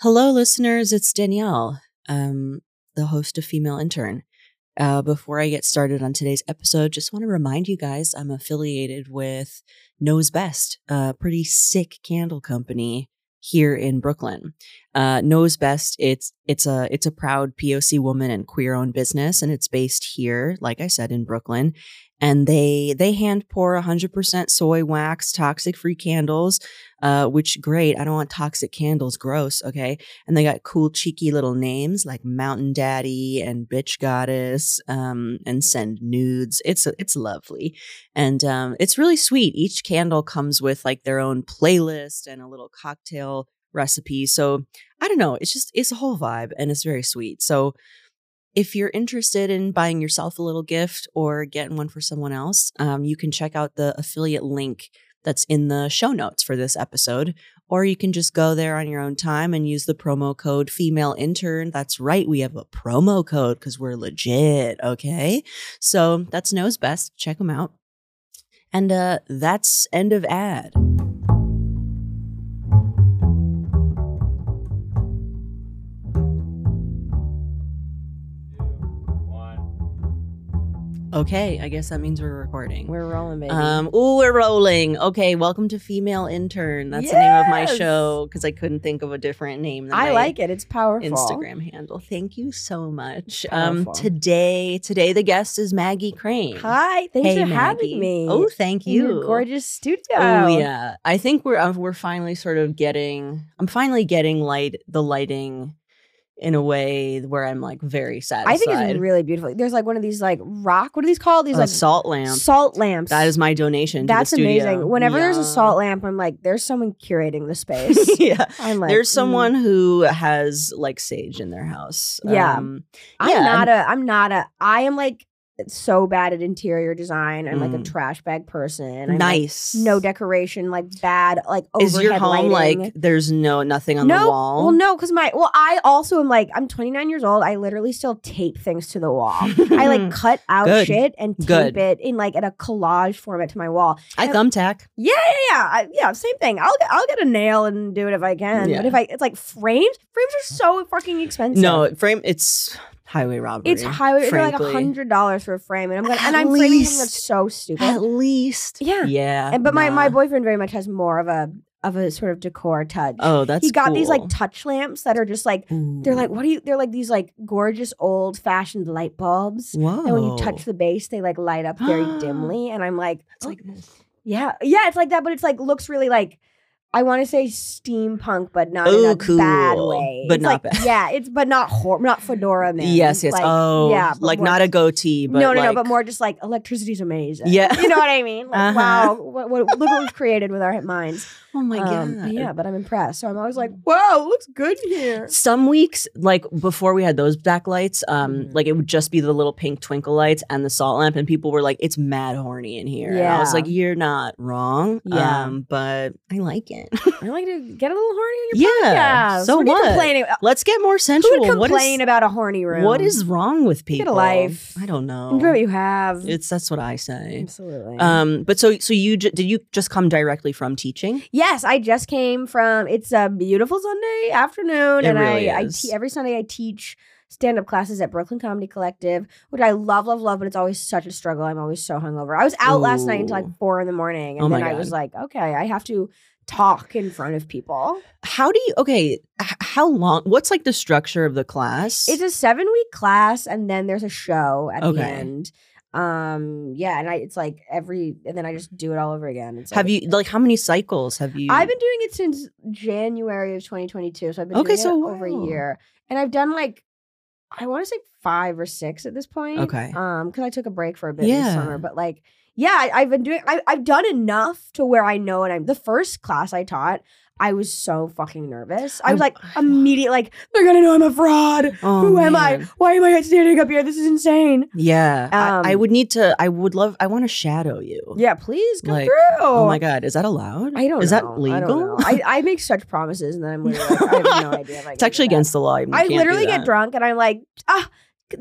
Hello, listeners. It's Danielle, um, the host of Female Intern. Uh, before I get started on today's episode, just want to remind you guys I'm affiliated with Nose Best, a pretty sick candle company here in Brooklyn. Uh, Nose Best, it's it's a it's a proud POC woman and queer owned business, and it's based here, like I said, in Brooklyn. And they they hand pour 100% soy wax toxic free candles uh which great i don't want toxic candles gross okay? And they got cool cheeky little names like mountain daddy and bitch goddess um and send nudes. It's it's lovely. And um it's really sweet. Each candle comes with like their own playlist and a little cocktail recipe so i don't know it's just it's a whole vibe and it's very sweet so if you're interested in buying yourself a little gift or getting one for someone else, um, you can check out the affiliate link that's in the show notes for this episode, or you can just go there on your own time and use the promo code female intern. That's right. We have a promo code because we're legit. Okay. So that's nose best. Check them out. And uh, that's end of ad. Okay, I guess that means we're recording. We're rolling, baby. Um, ooh, we're rolling. Okay, welcome to Female Intern. That's the name of my Yes! show because I couldn't think of a different name. Than I my like it. It's powerful. Instagram handle. Thank you so much. Um, Powerful. today, today the guest is Maggie Crane. Hi. Thanks Hey, for Maggie. having me. Oh, thank in you. your gorgeous studio. Oh yeah, I think we're uh, we're finally sort of getting. I'm finally getting light the lighting in a way where I'm like very satisfied. I think it's really beautiful. There's like one of these like rock. What are these called? These a like salt lamps. salt lamps. That is my donation. to the That's amazing. Whenever there's a salt lamp, I'm like, there's someone curating the space. yeah. I'm like, There's mm. someone who has like sage in their house. Yeah. Um, I'm yeah, not a. I'm not a. I am like so bad at interior design. I'm like a Mm. trash bag person. I'm, like, nice. no decoration, like bad, like overhead Is your home lighting. like there's no nothing on no, the wall? Well, no, because my well, I also am like I'm 29 years old. I literally still tape things to the wall. I like cut out Good. shit and tape Good. it in like at a collage format to my wall. I thumbtack. Yeah, yeah, yeah, I, yeah. Same thing. I'll get, I'll get a nail and do it if I can. Yeah. But if I, it's like frames. Frames are so fucking expensive. No frame. It's highway robbery. it's highway. They're like a hundred dollars for a frame, and I'm At and I'm framing something that's so stupid. At least. Yeah. Yeah. and, but my my boyfriend very much has more of a of a sort of decor touch. Oh, that's he got these like touch lamps that are just like They're like, what do you? They're like these like gorgeous old fashioned light bulbs. whoa. And when you touch the base, they like light up very dimly. And I'm like, it's oh, like this. yeah, yeah, it's like that, but it's like looks really like I want to say steampunk, but not Ooh, in a bad way. But It's not like, bad. Yeah, it's but not hor- not fedora man. Yes, yes. Like, oh, yeah, like not a goatee, but no, no, like, no, but more just like electricity's amazing. Yeah. you know what I mean. Like, Uh-huh. wow, what, what, look what we've created with our minds. Oh my Um, god. but yeah, but I'm impressed. So I'm always like, wow, it looks good here. Some weeks, like before we had those backlights, um, Mhm. like it would just be the little pink twinkle lights and the salt lamp, and people were like, "It's mad horny in here." And I was like, "You're not wrong." Yeah. um, but I like it. I like to get a little horny on your yeah. podcast. So you what? Let's get more Who sensual. would What complain is about a horny room? what is wrong with people? Get a life. I don't know. enjoy what you have? It's that's what I say. Absolutely. Um, but so so you j- did you just come directly from teaching? yes, I just came from. It's a beautiful Sunday afternoon, It and really I, I te- every Sunday I teach stand up classes at Brooklyn Comedy Collective, which I love, love, love. But it's always such a struggle. I'm always so hungover. I was out last night until like four in the morning, and Oh then I was like, okay, I have to talk in front of people. How do you? Okay, how long? What's like the structure of the class? It's a seven week class, and then there's a show at the end. Um, yeah, and I it's like every, and then I just do it all over again. It's have like, you like how many cycles have you? I've been doing it since January of 2022, so I've been Okay, doing so it over a year, and I've done like I want to say five or six at this point. Okay. um, because I took a break for a bit Yeah. this summer, but like. Yeah, I, I've been doing. I, I've done enough to where I know, and I'm the first class I taught. I was so fucking nervous. I was like immediate, like they're gonna know I'm a fraud. Oh, Who am I? Why am I standing up here? This is insane. Yeah, I, I Um, would need to. I would love. I want to shadow you. Yeah, please come Like, through. Oh my god, is that allowed? I don't Is know. that legal? I. I, I make such promises and then I'm like, I have no idea. It's actually against the law. I literally get drunk and I'm like, ah,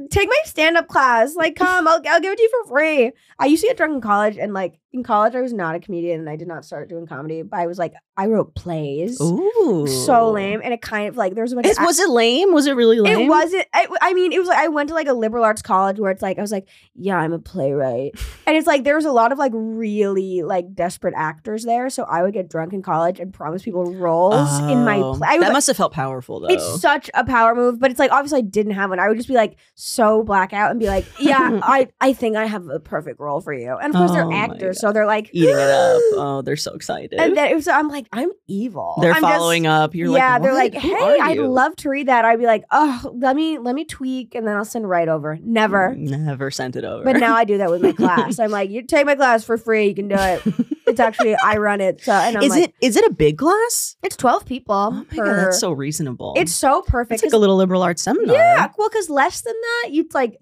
take my stand up class. Like, come, I'll, I'll give it to you for free. I used to get drunk in college and like, in college I was not a comedian and I did not start doing comedy. But I was like I wrote plays. Ooh. So lame, and it kind of like there was a bunch of was it lame? Was it really lame? it wasn't. I, I mean, it was like I went to like a liberal arts college where it's like I was like, yeah, I'm a playwright, and it's like there was a lot of like really like desperate actors there. So I would get drunk in college and promise people roles in my Oh, play. That like, must have felt powerful though. it's such a power move, but it's like obviously I didn't have one. I would just be like so blackout and be like, yeah, I I think I have a perfect role for you, and of course Oh they're actors, so they're like eating it up. Oh, they're so excited. And then it was, I'm like, I'm evil. they're I'm just- following up. You're yeah, like, they're like, hey, I'd love to read that. I'd be like, oh, let me let me tweak, and then I'll send right over. Never. Mm, never sent it over. But now I do that with my class. I'm like, you take my class for free. You can do it. It's actually I run it. So and I'm is like, it is it a big class? It's twelve people. Oh my per, god, that's so reasonable. It's so perfect. it's like a little liberal arts seminar. yeah, well, because less than that, you'd like.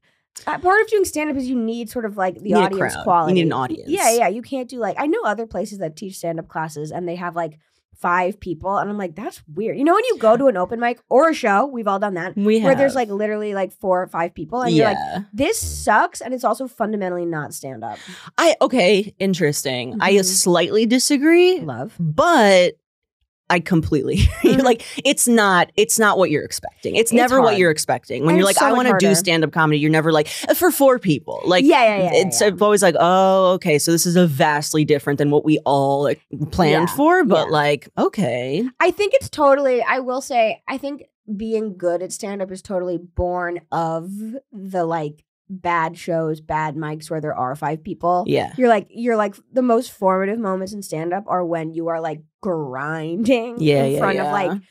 Uh, part of doing stand up is you need sort of like the You audience crowd. You need an audience. Yeah, yeah. You can't do like I know other places that teach stand up classes and they have like five people and I'm like that's weird. You know when you go to an open mic or a show, we've all done that, we have where there's like literally like four or five people and you're like this sucks and it's also fundamentally not stand up. I okay, interesting. I Mhm. slightly disagree, Love. but I completely Mhm. like it's not it's not what you're expecting. It's, It's never what you're expecting. When And you're like, so I want to do stand up comedy, you're never like "Uh, for four people. Like yeah, yeah, yeah. it's yeah. always like, oh, okay, so this is a vastly different than what we all like, planned Yeah, for, but like, okay. I think it's totally, I will say, I think being good at stand up is totally born of the like bad shows, bad mics where there are five people. Yeah. You're like, you're like, the most formative moments in stand up are when you are like grinding Yeah, in yeah, front yeah. of like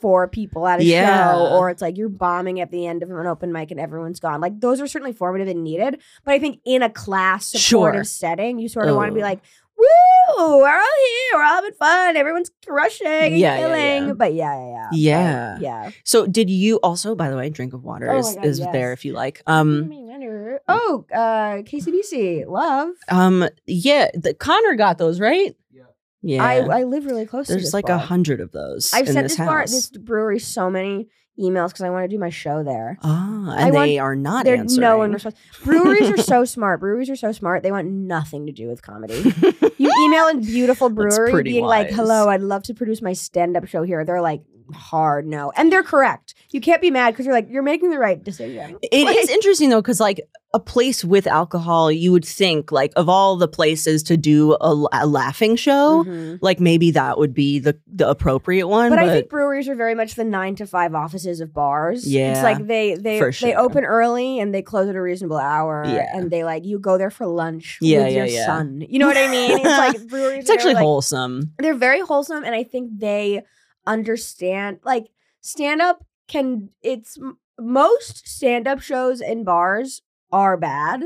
four people at a Yeah. show, or it's like you're bombing at the end of an open mic and everyone's gone. Like those are certainly formative and needed. But I think in a class supportive Sure. setting, you sort of want to be like, woo, we're all here, we're all having fun, everyone's crushing and Yeah, yeah, killing. yeah. But yeah, yeah, yeah. Yeah. But, yeah. So did you also, by the way, drink of water Oh is, my God, is there if you like. Um Oh, uh, KCBC, love. um yeah, the Connor got those, right? Yeah. I, I live really close to There's this like a bar. hundred of those. I've in sent this, this bar, house. this brewery, so many emails because I want to do my show there. Ah, and want- they are not There, answering. no one responds. Breweries are so smart. Breweries are so smart. They want nothing to do with comedy. You email a beautiful brewery being like, "Hello, I'd love to produce my stand-up show here." They're like, "Hard no," and they're correct. You can't be mad because you're like, you're making the right decision. It Like- is interesting though, because like a place with alcohol, you would think like of all the places to do a laughing show, Mhm. like maybe that would be the the appropriate one. But, But, I think breweries are very much the nine to five offices of bars. Yeah, it's like they they for they open early and they close at a reasonable hour. Yeah. and they like you go there for lunch Yeah, with yeah, your yeah. son. You know what I mean? It's like breweries. it's are actually like, wholesome. they're very wholesome and i think they understand like stand up can it's most stand up shows in bars are bad.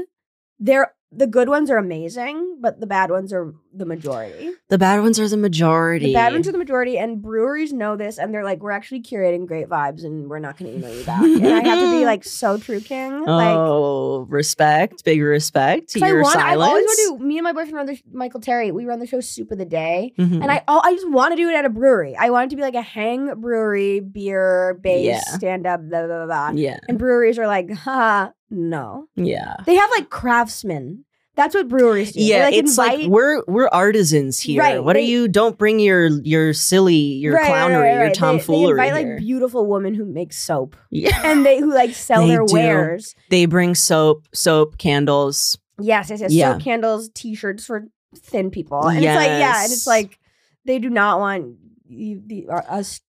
They're the good ones are amazing but the bad ones are the majority The bad ones are the majority. the bad ones are the majority and breweries know this and they're like we're actually curating great vibes and we're not going to email you back and i have to be like so true king like oh, respect, big respect to 'cause I your want, I've always silence. wanted to. Me and my boyfriend run the sh- Michael Terry. We run the show Soup of the Day, Mhm. And I all I just want to do it at a brewery. I want it to be like a hang brewery, beer based, Yeah. stand up, blah, blah, blah, blah. yeah, And breweries are like, ha, no. yeah. They have like craftsmen. That's what breweries do. Yeah, like, it's invite- like we're we're artisans here. Right, what they- are you? Don't bring your your silly, your Right, clownery, right, your right. They- tomfoolery They, invite here. like beautiful women who make soap yeah, and they who like sell their do. wares. they bring soap, soap, candles. Yes, yes, yes. Yeah. Soap candles, t-shirts for thin people, and it's like yeah, and it's like they do not want you, the, uh, us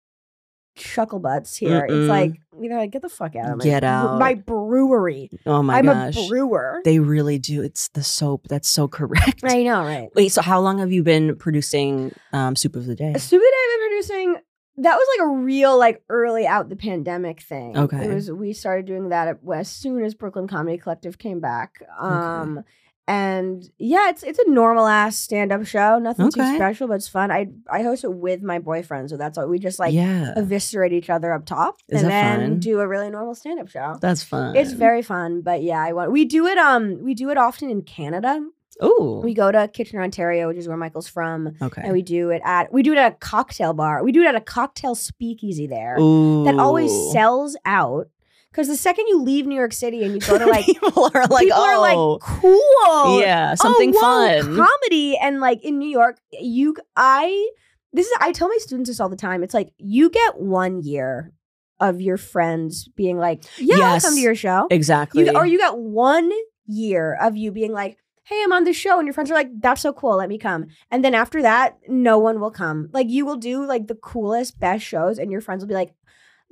chuckle butts here. Mm-mm. It's like you know, get the fuck out of my Get out. my brewery. Oh my I'm gosh, a brewer. they really do. It's the soap. That's so correct. I know, right? Wait, so how long have you been producing um, Soup of the Day? Stupid I've been producing. That was like a real like early out the pandemic thing. Okay. it was. We started doing that at, as soon as Brooklyn Comedy Collective came back. Um, and yeah, it's it's a normal ass stand up show. Nothing too special, but it's fun. I I host it with my boyfriend, so that's why we just like yeah, eviscerate each other up top Is and then fun? do a really normal stand up show. that's fun. It's very fun, but yeah, I want we do it um we do it often in Canada. oh We go to Kitchener, Ontario, which is where Michael's from, okay. and we do it at we do it at a cocktail bar. We do it at a cocktail speakeasy there Ooh. that always sells out Because the second you leave New York City and you go to like people are like, people oh, are like oh. cool, yeah, oh, something oh, whoa, fun. comedy, and like in New York, you I this is I tell my students this all the time. It's like you get one year of your friends being like, yeah, Yes. I'll come to your show, exactly. you, or you got one year of you being like. Hey, I'm on the show, and your friends are like, "That's so cool, let me come." And then after that, no one will come. Like you will do like the coolest, best shows, and your friends will be like,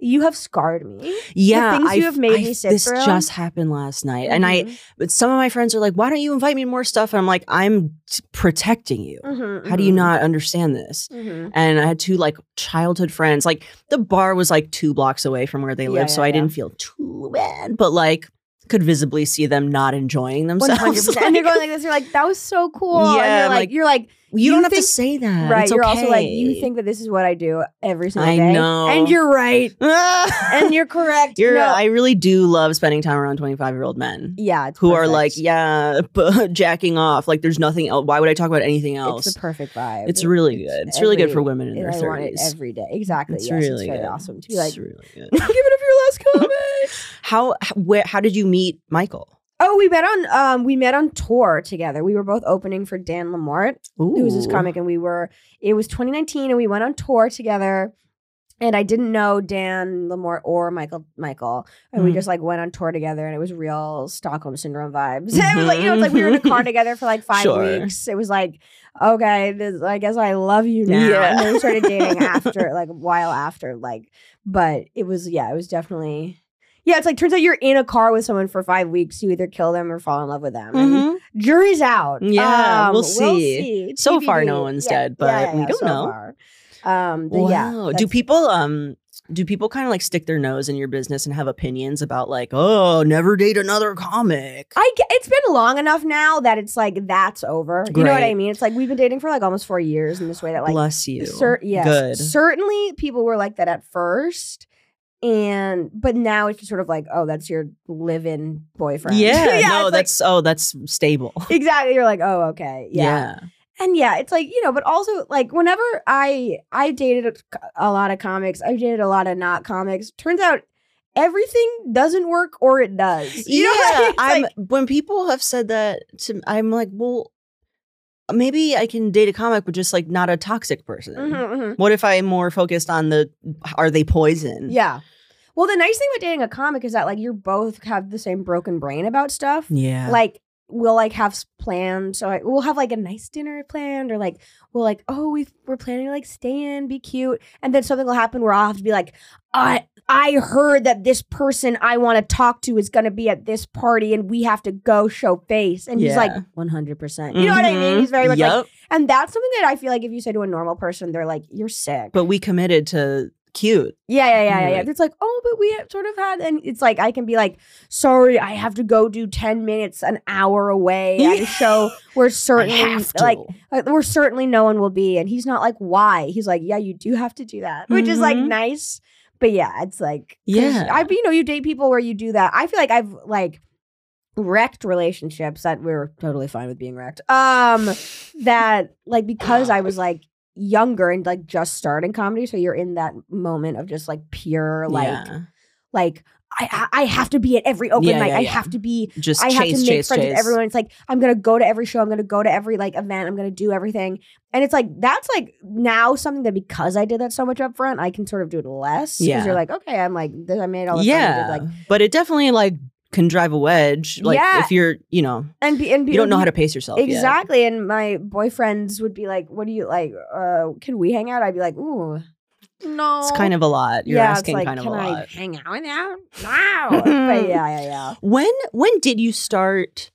"You have scarred me." yeah, things you I- have made I- me sit This through. just happened last night, and I. Mhm. But some of my friends are like, "Why don't you invite me to more stuff?" And I'm like, "I'm t- protecting you. Mhm, How do you mhm, not understand this?" mhm. And I had two like childhood friends. Like the bar was like two blocks away from where they Yeah, live, so yeah, I yeah. didn't feel too bad. But like, could visibly see them not enjoying themselves. percent. And they're going like this. You're like, that was so cool. and Yeah, you're like, like, you're like, you, you don't have to say that, right. It's You're also like, you think that this is what I do every single I day. know. and you're right, and you're correct. You're. No. I really do love spending time around 25 year old men. yeah, who are like, yeah, jacking off. Like, there's nothing else. Why would I talk about anything else? It's the perfect vibe. It's really good. It's really good for women in their I want it 30s. every day. Exactly. It's yes, really it's awesome to be like, it's really good. give it up for your last comment. how, where how did you meet Michael? oh, we met on um we met on tour together. We were both opening for Dan LaMorte. Ooh. who was this comic, and we were. It was 2019, and we went on tour together. And I didn't know Dan LaMorte or Michael Michael, and we Mhm. just like went on tour together, and it was real Stockholm syndrome vibes. it was like you know, it's like we were in a car together for like five Sure. weeks. It was like, okay, this, I guess I love you now. Yeah. And then we started dating after, like a while after, like. But it was yeah, it was definitely. Yeah, it's like turns out you're in a car with someone for five weeks. You either kill them or fall in love with them. Mhm. Jury's out. Yeah, Um, we'll see. So far, no one's dead, but we don't so know. far. Um, Wow. yeah. do people um do people kind of like stick their nose in your business and have opinions about like, oh, never date another comic? I get, it's been long enough now that it's like that's over. You know what I mean? It's like we've been dating for like almost four years in this way that like Bless you. cer- yes, Good. certainly people were like that at first. And but now it's just sort of like, oh, that's your live-in boyfriend. Yeah, yeah no, it's like- that's oh, that's stable. exactly. You're like, oh, okay, yeah. And yeah it's like you know but also like whenever i i dated a, a lot of comics i dated a lot of not comics turns out everything doesn't work or it does you know what I mean? i'm like- when people have said that to I'm like, well, maybe I can date a comic, but just like not a toxic person. Mhm, mhm. What if I'm more focused on the are they poison? yeah well the nice thing about dating a comic is that like you're both have the same broken brain about stuff Yeah. like we'll like have planned so like, we'll have like a nice dinner planned or like we'll like oh we we're planning to like stay in be cute and then something will happen where i'll have to be like i i heard that this person i want to talk to is going to be at this party and we have to go show face and he's like 100% you know what i mean? He's very much like and that's something that i feel like if you say to a normal person they're like you're sick. But we committed to cute. yeah, yeah, yeah, yeah, yeah. It's like, oh, but we have sort of had, and it's like I can be like, sorry, I have to go do ten minutes, an hour away at a show where certainly, I have to. like, uh, where certainly no one will be, and he's not like, why? He's like, yeah, you do have to do that, which is like Mhm. nice, but yeah, it's like, Yeah. I, you know, you date people where you do that. I feel like I've like wrecked relationships that we were totally fine with being wrecked. Um, that like because I was like younger and like just starting comedy, so you're in that moment of just like pure like Yeah. like I I have to be at every open Yeah, mic. yeah, I have to be. just I chase, have to make chase, friends chase. with everyone. It's like I'm gonna go to every show. I'm gonna go to every like event. I'm gonna do everything. And it's like that's like now something that because I did that so much up front, I can sort of do it less. Yeah. you're like, okay, I'm like I made all the Yeah, did, like but it definitely like can drive a wedge. Like Yeah. if you're, you know, and be, and be, you don't know how to pace yourself. yet. Exactly. And my boyfriends would be like, What do you like? Uh, can we hang out? I'd be like, Ooh, no. It's kind of a lot. You're yeah, asking like, kind of can a I lot. hang out with you? No. but yeah, yeah, yeah. When when did you start?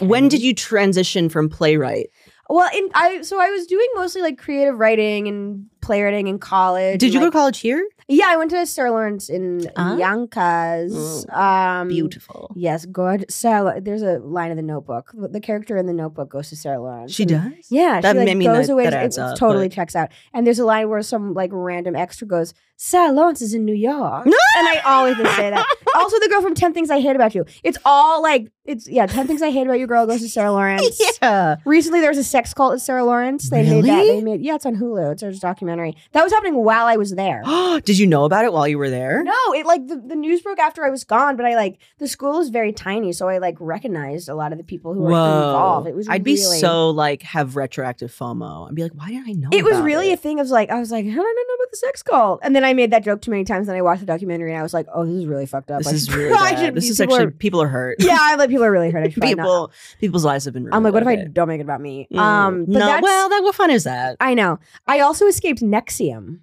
When did you transition from playwright? Well, in I so I was doing mostly like creative writing and playwriting in college. Did you go to college here? Yeah, I went to Sarah Lawrence in Ah. Yonkers. Um, Beautiful. Yes, good. Sarah. There's a line in the Notebook. The character in the Notebook goes to Sarah Lawrence. She does. Yeah, That she like goes that- away. that it- up, totally but- checks out. And there's a line where some like random extra goes, "Sarah Lawrence is in New York," and I always say that. also, the girl from Ten Things I Hate About You. It's all like it's yeah. Ten Things I Hate About You. Girl goes to Sarah Lawrence. yeah. Recently, there was a sex cult at Sarah Lawrence. They made that. Really? They made yeah. It's on Hulu. It's a documentary that was happening while I was there. Oh, did you know about it while you were there? No, it like the, the news broke after I was gone, but I like the school is very tiny, so I like recognized a lot of the people who were involved. It was I'd be really- so like have retroactive FOMO. I'd be like, why didn't I know? It was about really a it? thing of like I was like, I don't know about the sex cult? And then I made that joke too many times. And I watched the documentary and I was like, oh, this is really fucked up. This I is really I bad. This be- is actually are- people are hurt. yeah, I let people are really hurt. I should probably not- people people's lives have been ruined. I'm like, what if I it. don't make it about me? Mm. Um, but no, that's, well, that what fun is that? I know. I also escaped Nexium.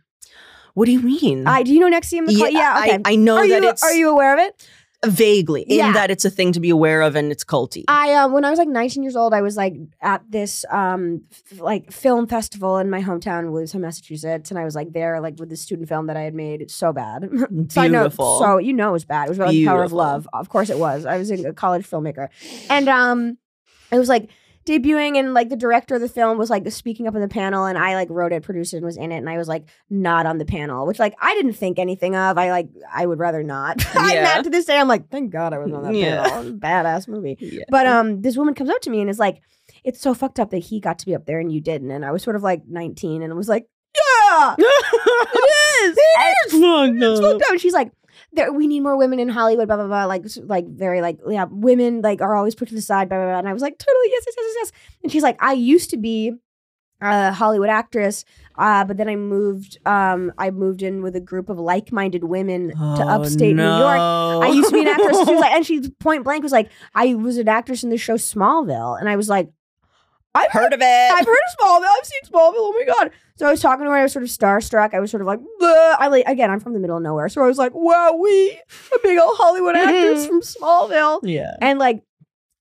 What do you mean? I do you know Nexium? The yeah, yeah okay. I, I know are that you it's are you aware of it? Vaguely in Yeah. that it's a thing to be aware of and it's culty. I um when I was like 19 years old, I was like at this um f- like film festival in my hometown, Williamstown, Massachusetts, and I was like there like with the student film that I had made. It's so bad. Side note, Beautiful. so you know it was bad. It was about the power of Beautiful. love. Of course it was. I was a college filmmaker, and um, it was like debuting and like the director of the film was like speaking up in the panel and I like wrote it, produced it, and was in it, and I was like not on the panel, which like I didn't think anything of. I like I would rather not. I'm Yeah. not to this day. I'm like, thank God I was on that Yeah. panel. It was a Badass movie. Yeah. But um, this woman comes up to me and is like, "It's so fucked up that he got to be up there and you didn't." And I was sort of like 19 and was like, "Yeah, it is. It's fucked It's up. fucked up." And she's like, there, "We need more women in Hollywood." Blah blah blah. Like like very like yeah, women like are always put to the side. Blah blah blah. And I was like, "Totally yes yes yes yes." yes." And she's like, "I used to be." A Hollywood actress, uh, but then I moved. Um, I moved in with a group of like-minded women to Oh, upstate New York. I used to be an actress. She was like, and she point blank was like, I was an actress in the show Smallville, and I was like, I've heard, heard of it. I've heard of Smallville. I've seen Smallville. Oh my god! So I was talking to her. I was sort of starstruck. I was sort of like, "Bleh." I like again. I'm from the middle of nowhere, so I was like, wow, we a big old Hollywood mm-hmm. actress from Smallville, yeah. and like.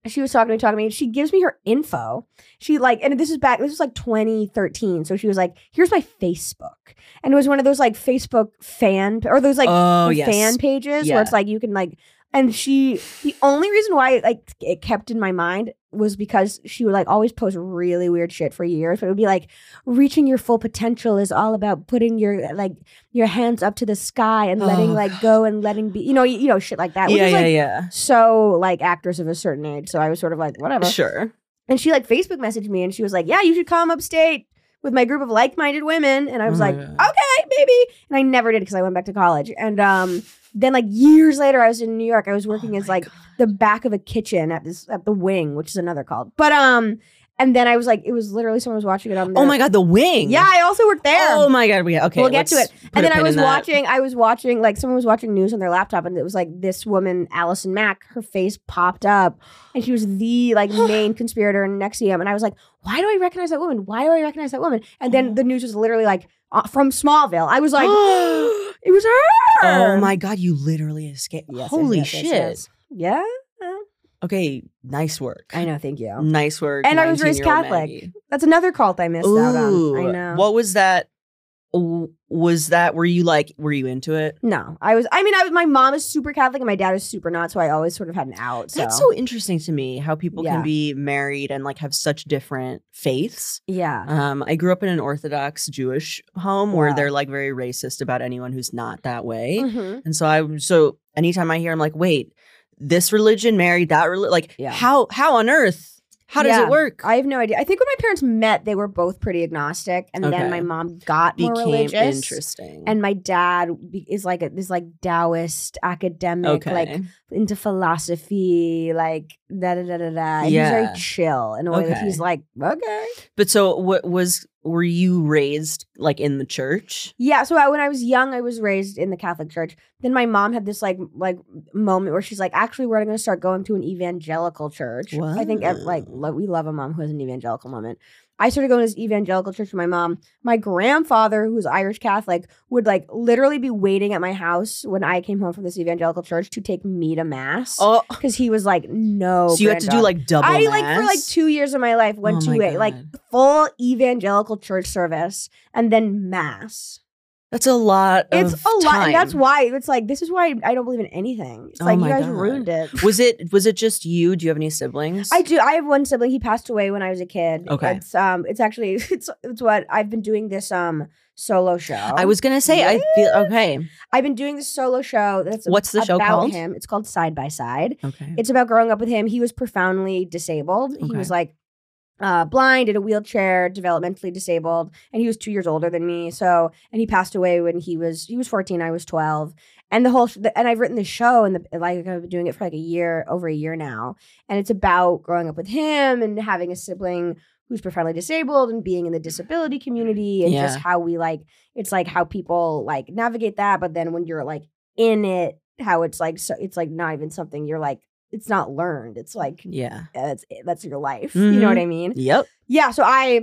She was talking to me, talking to me. She gives me her info. She like, and this is back. This was like 2013. So she was like, "Here's my Facebook," and it was one of those like Facebook fan or those like oh yes. fan pages Yeah. where it's like you can like and she the only reason why like it kept in my mind was because she would like always post really weird shit for years but it would be like reaching your full potential is all about putting your like your hands up to the sky and letting Oh, like go and letting be you know you, you know shit like that yeah, is yeah, like yeah. so like actors of a certain age so i was sort of like whatever Sure. and she like facebook messaged me and she was like yeah you should come upstate with my group of like-minded women and i was Oh like God. okay maybe and i never did because i went back to college and um then like years later i was in new york i was working Oh as like God. the back of a kitchen at this at the wing which is another called but um and then i was like it was literally someone was watching it on Oh my god, the wing. yeah i also worked there Oh my god. We okay. We'll get to it. and then I was watching, I was watching, like someone was watching news on their laptop, and it was like this woman, Allison Mack, her face popped up, and she was the like main conspirator in Nexium. And I was like, why do I recognize that woman? Why do I recognize that woman? And then the news was literally like uh, from Smallville. I was like, it was her. Oh my god, you literally escaped. Yes, Holy yes, yes, shit. yes. Yeah, Okay, nice work. I know. Thank you. Nice work. And I was raised Catholic. Maggie. That's another cult I missed out on. Ooh, I know. What was that? Was that? Were you like? Were you into it? no, I was. I mean, I was. My mom is super Catholic, and my dad is super not. So I always sort of had an out. So. That's so interesting to me how people Yeah. can be married and like have such different faiths. yeah. Um, I grew up in an Orthodox Jewish home where they're like very racist about anyone who's not that way. Mhm. And so I so anytime I hear I'm like, wait, this religion married that religion, like Yeah. how how on earth? How does Yeah. it work? I have no idea. I think when my parents met, they were both pretty agnostic, and Okay. then my mom got more Became religious. interesting. And my dad be- is like a, this like Taoist academic, okay. like into philosophy, like da da da da da. And He's very chill in a way that he's like, okay. but so what was were you raised like in the church? Yeah. So I, when I was young, I was raised in the Catholic Church. Then my mom had this like like moment where she's like, actually, we're going to start going to an evangelical church. I think like lo- we love a mom who has an evangelical moment. I started going to this evangelical church with my mom. My grandfather, who's Irish Catholic, would like literally be waiting at my house when I came home from this evangelical church to take me to mass Oh, because he was like, no. so you had to do like double. I like for like two years of my life went Oh to my a like full evangelical church service and then mass. That's a lot. It's a lot, and that's why it's like this is why I don't believe in anything. It's Oh like you guys God. ruined it. Was it was it just you? Do you have any siblings? I do. I have one sibling. He passed away when I was a kid. Okay. It's um. It's actually it's it's what I've been doing this um solo show. I was gonna say I feel okay. I've been doing this solo show. That's What's the show called? Him. It's called Side by Side. Okay. It's about growing up with him. He was profoundly disabled. He was like uh, blind in a wheelchair, developmentally disabled, and he was two years older than me. So, and he passed away when he was he was fourteen. I was twelve, and the whole sh- and I've written the show and the like I've been doing it for like a year over a year now, and it's about growing up with him and having a sibling who's profoundly disabled and being in the disability community and just how we like it's like how people like navigate that, but then when you're like in it, how it's like so it's like not even something you're like it's not learned. It's like Yeah. that's that's your life. You know what Mhm. I mean? Yep. Yeah, so I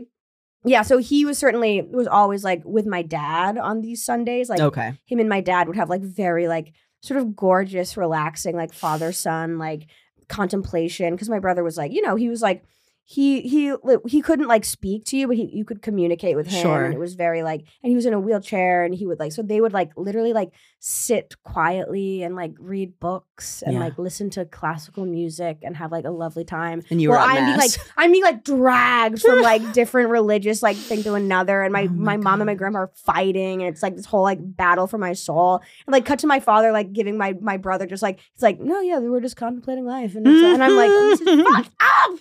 yeah, so he was certainly was always like with my dad on these Sundays. Like okay. him and my dad would have like very like sort of gorgeous, relaxing, like father son like contemplation. Because my brother was like, you know, he was like he he he couldn't like speak to you, but he you could communicate with him. Sure. And it was very like, and he was in a wheelchair, and he would like so they would like literally like sit quietly and like read books and Yeah. like listen to classical music and have like a lovely time. And you were Well, I'm being like I'm being like dragged from like different religious like thing to another, and my Oh my my, mom and my grandma are fighting, and it's like this whole like battle for my soul. And like cut to my father like giving my my brother just like it's like no yeah we were just contemplating life, and, and I'm like oh, this is fucked up.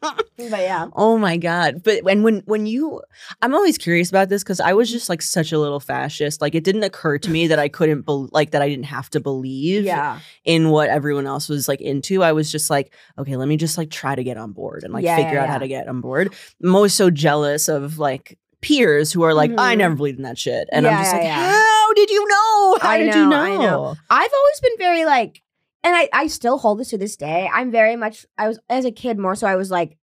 But yeah, Oh my god! But and when when you, I'm always curious about this because I was just like such a little fascist. Like it didn't occur to me that I couldn't bel like that I didn't have to believe yeah, in what everyone else was like into. I was just like, okay, let me just like try to get on board and like Yeah, figure yeah, out how to get on board. I'm always so jealous of like peers who are like, I Mhm. never believed in that shit, and I'm just like, how did you know? How I did you know, know? I know. I've always been very like, and I I still hold this to this day. I'm very much I was as a kid more so I was like,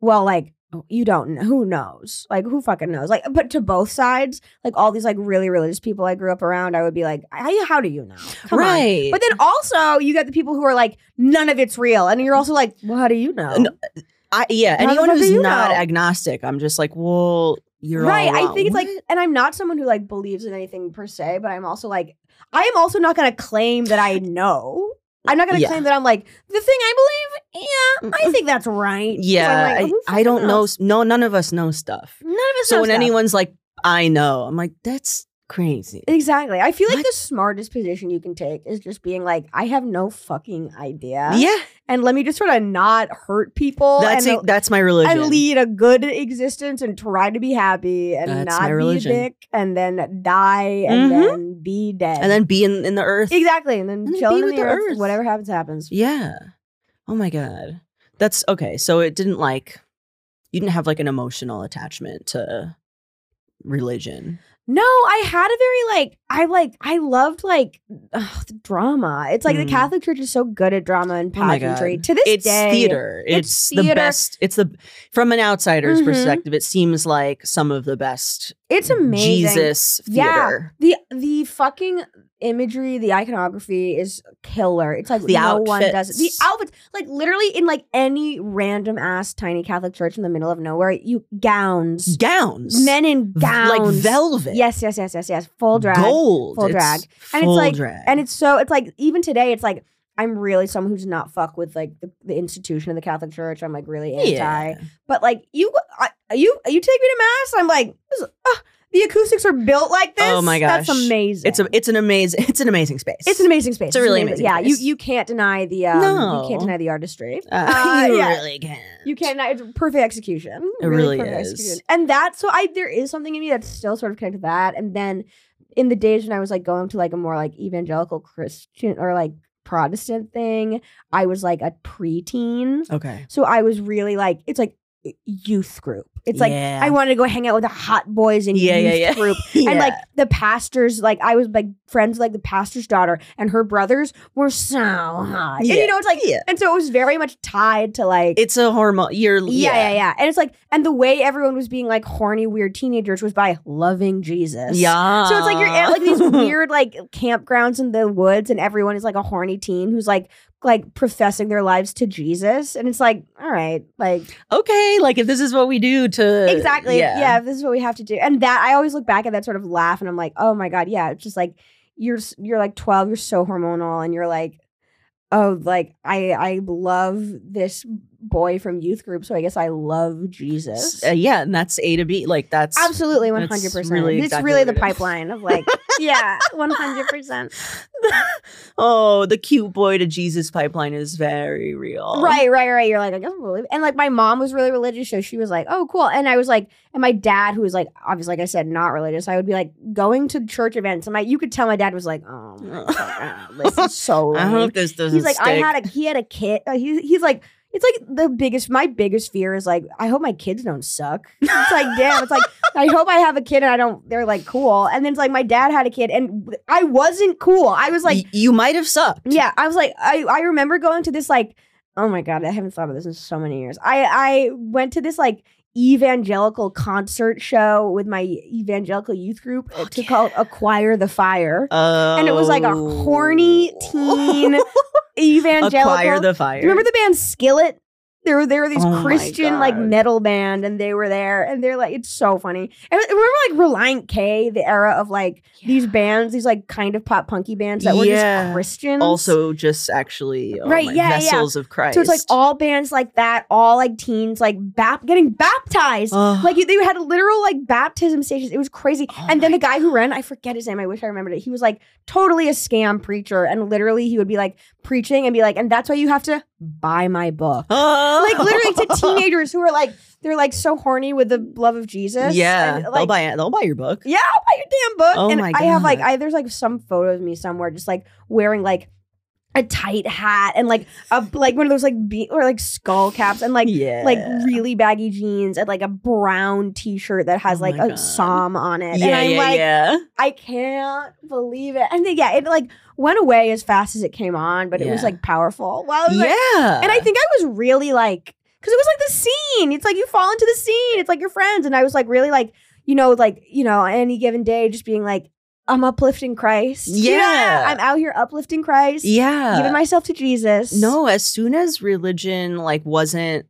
well, like oh, you don't know who knows like who fucking knows like but to both sides like all these like really religious people i grew up around i would be like how, how do you know Come on. right. but then also you got the people who are like none of it's real and you're also like well how do you know No, I yeah, How anyone who's not know? agnostic, I'm just like, well, you're right i think it's like and i'm not someone who like believes in anything per se but i'm also like i am also not going to claim that i know i'm not going to Yeah. claim that i'm like the thing i believe yeah i think that's right. Yeah, like, I, I don't know. No, none of us know stuff. none of us So when stuff. anyone's like, I know, I'm like, that's crazy. exactly i feel like What? the smartest position you can take is just being like i have no fucking idea yeah, and let me just sort of not hurt people that's and it, that's my religion. and lead a good existence and try to be happy and That's not be a dick and then die and Mhm. then be dead. and then be in, in the earth. exactly and then And be in with the, the earth, earth. Whatever happens, happens. Yeah. Oh my god. That's okay. So it didn't like you didn't have like an emotional attachment to religion. No, I had a very like I like I loved like ugh, the drama. It's like the Mm. Catholic Church is so good at drama and Oh pageantry. God. to this day. it's day, theater. it's It's, the theater. best. It's the from an outsider's Mhm. perspective. It seems like some of the best it's amazing. Jesus Yeah. theater. The the fucking imagery, the iconography is killer. It's like The no one does it. The outfits. outfits, like literally in like any random ass tiny Catholic church in the middle of nowhere, you gowns, Gowns, men in V- gowns, like velvet. Yes, yes, yes, yes, yes. Full dress. gold, full It's drag. And it's like- drag. And it's so it's like even today, it's like I'm really someone who's not fuck with like the, the institution of the Catholic Church. I'm like really anti. yeah. But like you, I, you, you take me to mass. I'm like, is- ah, the acoustics are built like this. Oh my gosh, that's amazing. It's a it's an amazing it's an amazing space. It's an amazing space. It's a really amazing Yeah, you space. you can't deny the um, No. you can't deny the artistry. Uh, Uh, you yeah. really can't. You can't deny it's perfect execution. It really perfect is. execution. And that so I there is something in me that's still sort of connected to that. And then in the days when I was like going to like a more like evangelical Christian or like Protestant thing, I was like a preteen. Okay. So I was really like it's like youth group. It's like Yeah. I wanted to go hang out with the hot boys in Yeah, youth yeah, group. And like the pastors, like I was like friends with like the pastor's daughter and her brothers were so hot. And you know, it's like yeah. and so it was very much tied to like It's a hormone. You're yeah, yeah, yeah. And it's like and the way everyone was being like horny, weird teenagers was by loving Jesus. Yeah. So it's like you're at like these weird like campgrounds in the woods and everyone is like a horny teen who's like like professing their lives to Jesus. And it's like, all right, like okay, like if this is what we do to exactly yeah. if this is what we have to do and that i always look back at that sort of laugh and i'm like oh my god yeah it's just like you're you're like 12 you're so hormonal and you're like oh like i i love this boy from youth group, so I guess I love Jesus. Uh, yeah, and that's A to B. Like that's Absolutely, hundred percent. really It's exactly really the pipeline of like, yeah, one hundred percent. oh, the cute boy to Jesus pipeline is very real. Right, right, right. You're like, I guess I believe. And like, my mom was really religious, so she was like, "Oh, cool." And I was like, and my dad, who was like, obviously, like I said, not religious. I would be like going to church events, and my, you could tell my dad was like, "Oh, my God, this is so." I lame." hope this doesn't He's like, I had a, he had a kid. Uh, he, he's like, it's like the biggest. My biggest fear is like, I hope my kids don't suck. It's like, damn. It's like, I hope I have a kid and I don't. They're like cool. And then it's like, my dad had a kid and I wasn't cool. I was like, Y- you might have sucked. yeah, I was like, I, I remember going to this like, oh my god, I haven't thought of this in so many years. I I went to this like evangelical concert show with my evangelical youth group Fuck to yeah. call Acquire the Fire, Oh. and it was like a horny oh. teen evangelical. Acquire the fire. Do you remember the band Skillet? There were there were these Oh Christian like metal band, and they were there, and they're like, it's so funny. And remember like Relient K, the era of like these bands, these like kind of pop punky bands that were Yeah. just Christian. also just actually oh Right, my, yeah, yeah. vessels of Christ. So it's like all bands like that, all like teens, like bap- getting baptized. Like they had literal like baptism stations. It was crazy. Oh and then the guy who ran, I forget his name. I wish I remembered it. He was like totally a scam preacher, and literally he would be like preaching and be like, and that's why you have to buy my book. Oh. Like literally to teenagers who are like they're like so horny with the love of Jesus. Yeah, and, they'll like, buy they'll buy your book. yeah, I'll buy your damn book. Oh and my I have like I there's like some photos of me somewhere just like wearing like a tight hat and like a like one of those like be- or like skull caps and like yeah, like really baggy jeans and like a brown t-shirt that has Oh like a God. psalm on it. yeah, and I'm yeah, like, yeah. I can't believe it. And then, yeah, it like went away as fast as it came on, but it was like powerful. Wow. was, like- yeah. and I think I was really like, because it was like the scene. It's like you fall into the scene. It's like your friends. And I was like really like, you know, like, you know, any given day, just being like, I'm uplifting Christ. Know, Yeah. I'm out here uplifting Christ. yeah. Giving myself to Jesus. No, as soon as religion like wasn't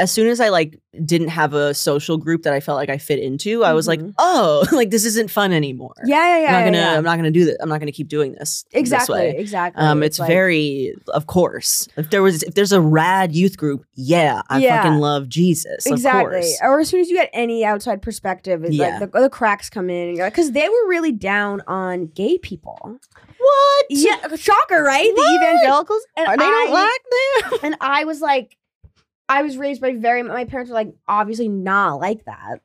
as soon as I like didn't have a social group that I felt like I fit into, I was like, Mhm. oh, like this isn't fun anymore. Yeah, yeah, yeah. I'm not gonna yeah. I'm not gonna do that. I'm not gonna keep doing this. this Exactly. way. Exactly. Um, it's, like- very, of course. If there was, if there's a rad youth group, yeah, I Yeah. fucking love Jesus. Of Exactly. Or as soon as you get any outside perspective, it's Yeah. like the, the cracks come in, and like, because they were really down on gay people. What? Yeah, shocker, right? What? The evangelicals, and Are they I, don't like them? and I was like, I was raised by very. My parents were like, obviously not like that.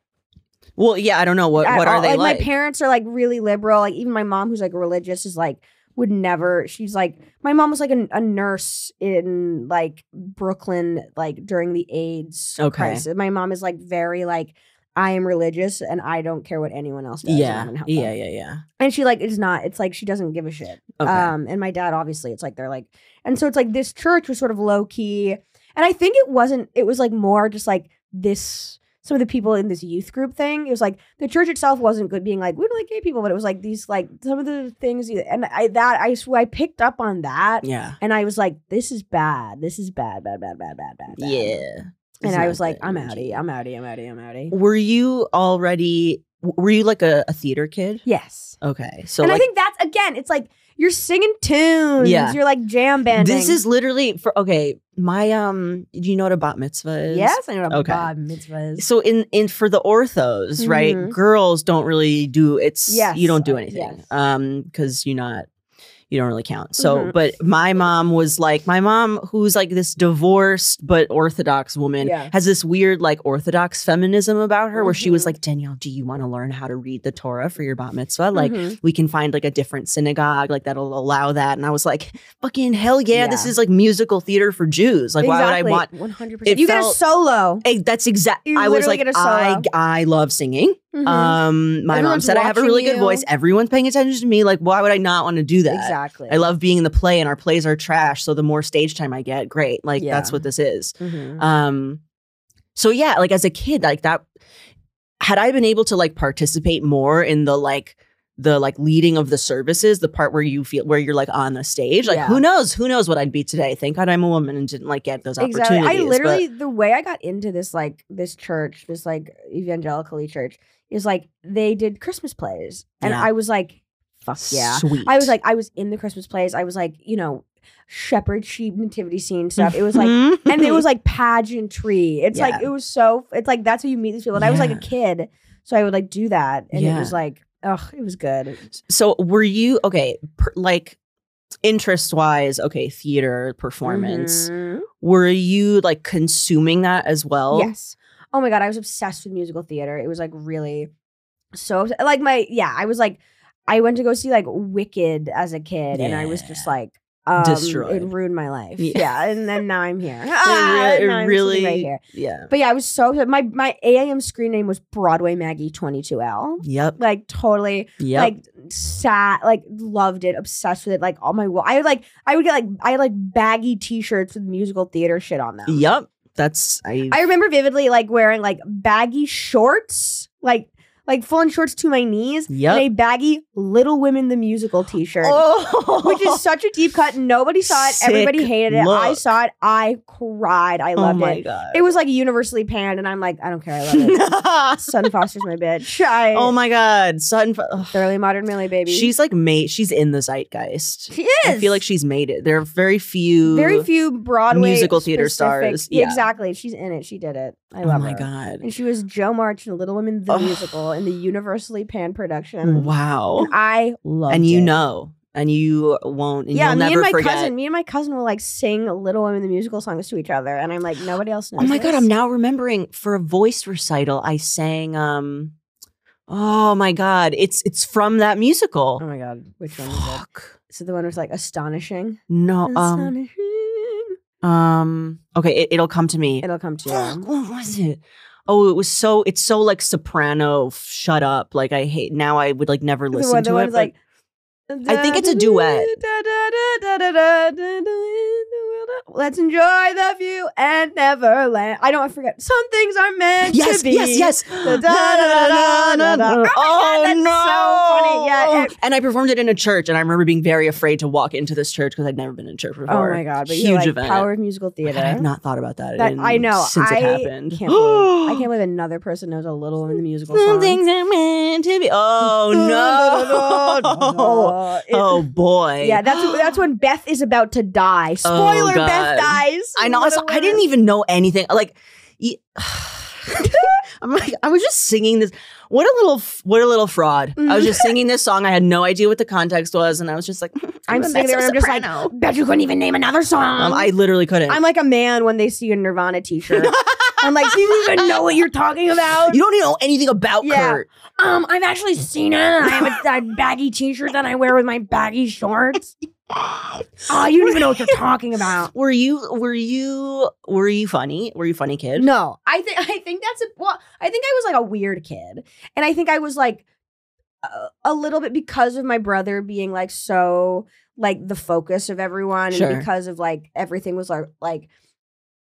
Well, yeah, I don't know what. at What are all. they like? My parents are like really liberal. Like even my mom, who's like religious, is like would never. She's like my mom was like a, a nurse in like Brooklyn, like during the AIDS Okay. crisis. My mom is like very like. I am religious and I don't care what anyone else does. yeah, yeah, them." yeah, yeah. And she like is not. It's like she doesn't give a shit. Okay. Um, and my dad obviously, it's like they're like, and so it's like this church was sort of low key, and I think it wasn't. It was like more just like this. Some of the people in this youth group thing. It was like the church itself wasn't good, being like we don't like gay people, but it was like these like some of the things, and I that I I picked up on that, yeah. and I was like, this is bad. This is bad, bad, bad, bad, bad, bad. bad. Yeah. And I was like, I'm outie, I'm outie, I'm outie, I'm outie. Were you already? Were you like a, a theater kid? Yes. Okay, so and like I think that's again, it's like you're singing tunes. Yeah. You're like jam banding. this is literally for okay. My um, do you know what a bat mitzvah is? Yes, I know what Okay. bar mitzvah is. So in in for the orthos, right? Mhm. Girls don't really do it's Yes, you don't do anything. yes. Um because you're not you don't really count. So Mhm. but my mom was like my mom who's like this divorced but orthodox woman Yeah. has this weird like orthodox feminism about her where she was Mhm. like Danielle, do you want to learn how to read the Torah for your bat mitzvah? Like Mhm. we can find like a different synagogue like that'll allow that. And I was like, fucking hell yeah, this is like musical theater for Jews. Like why would I want One hundred it percent. You get a solo. Hey, that's exact. You I was like, get a I solo. I love singing. Mhm. Um, my mom said I have a really good voice. Everyone's paying attention to me. Like, why would I not want to do that? exactly. I love being in the play, and our plays are trash. So the more stage time I get, great. Like Yeah. that's what this is. Mhm. Um, so yeah, like as a kid, like that. Had I been able to like participate more in the like the like leading of the services, the part where you feel where you're like on the stage, like Yeah. who knows, who knows what I'd be today. Thank God I'm a woman and didn't like get those Exactly. opportunities. I but- literally the way I got into this like this church, this like evangelical church, is like they did Christmas plays, and Yeah. I was like fuck yeah. Sweet. I was like, I was in the Christmas plays. I was like, you know, shepherd sheep nativity scene stuff. It was like, and it was like pageantry. It's like it was so. It's like that's how you meet these people. And I was like a kid, so I would like do that, and it was like, oh, it was good. So were you okay? Per, like interest wise, okay, theater performance. Mhm. Were you like consuming that as well? Yes. Oh my god, I was obsessed with musical theater. It was like really so like my yeah. I was like, I went to go see like Wicked as a kid, and I was just like. Um, Destroyed. It ruined my life. Yeah. Yeah. and then now I'm here. It, Ah, re- it I'm sitting really, right here. yeah. But yeah, I was so my my AIM screen name was Broadway Maggie 22L. Yep. Like totally Yep. like sat like loved it, obsessed with it. Like all my I would like I would get like I had like baggy t-shirts with musical theater shit on them. yep. That's I. I remember vividly like wearing like baggy shorts, like like full on shorts to my knees, Yep. and a baggy Little Women the musical t-shirt. oh, Which is oh. such a deep cut. Nobody saw it. Everybody Sick hated it. I saw it. I cried. I oh loved my it. god. It was like universally panned, and I'm like, I don't care. I love it. Sutton Foster's my bitch. I, oh my god, Sutton. Fo- ugh. thoroughly modern Millie baby. She's like made. She's in the zeitgeist. she is. I feel like she's made it. There are very few. very few Broadway musical theater specific- stars. Yeah. Exactly. She's in it. She did it. I Oh my her. god. And she was Jo March in Little Women the musical in the universally panned production. Wow. And I love it. And you it. know, and you won't. And yeah, you'll me and my forget. cousin, me and my cousin will like sing Little Women the musical songs to each other, and I'm like, nobody else knows. Oh my god. I'm now remembering for a voice recital I sang um Oh my god, it's it's from that musical. Oh my god, which one is it? Fuck. It the one was like astonishing? No, um astonishing. um okay, it, it'll come to me. It'll come to you. What was it? Oh, it was so it's so like soprano f- shut up. Like I hate now I would like never listen one, to it. but- like. I think it's a duet. Let's enjoy the view and never land. I don't I forget. Some things are meant Yes, to be. yes, yes. Da. Oh, Oh God, that's no. so funny. Yeah, it- and I performed it in a church, and I remember being very afraid to walk into this church because I'd never been in church oh, before. Oh my god! But huge like event. power of musical Oh theater. God, I have not thought about that. That- in- I know. since I it happened. Can't believe, I can't believe another person knows a little in the musical Some song. things are meant to be. Oh no! Oh, it- oh boy! yeah, that's that's when Beth is about to die. Oh, Spoiler: Oh, God. Beth dies. I know. Little I didn't even know anything. Like, I'm like, I was just singing this. What a little, what a little fraud. I was just singing this song. I had no idea what the context was, and I was just like, I'm a sitting there and I'm just like, bet you couldn't even name another song. um, I literally couldn't. I'm like a man when they see a Nirvana T-shirt. I'm like, do you even know what you're talking about? you don't even know anything about Yeah. Kurt. Um, I've actually seen it. I have a, that baggy T-shirt that I wear with my baggy shorts. Oh, you don't even know what you're talking about. Were you, were you, were you funny? Were you a funny kid? No, I think I think that's a well. I think I was like a weird kid, and I think I was like a, a little bit because of my brother being like so like the focus of everyone, Sure. and because of like everything was like like,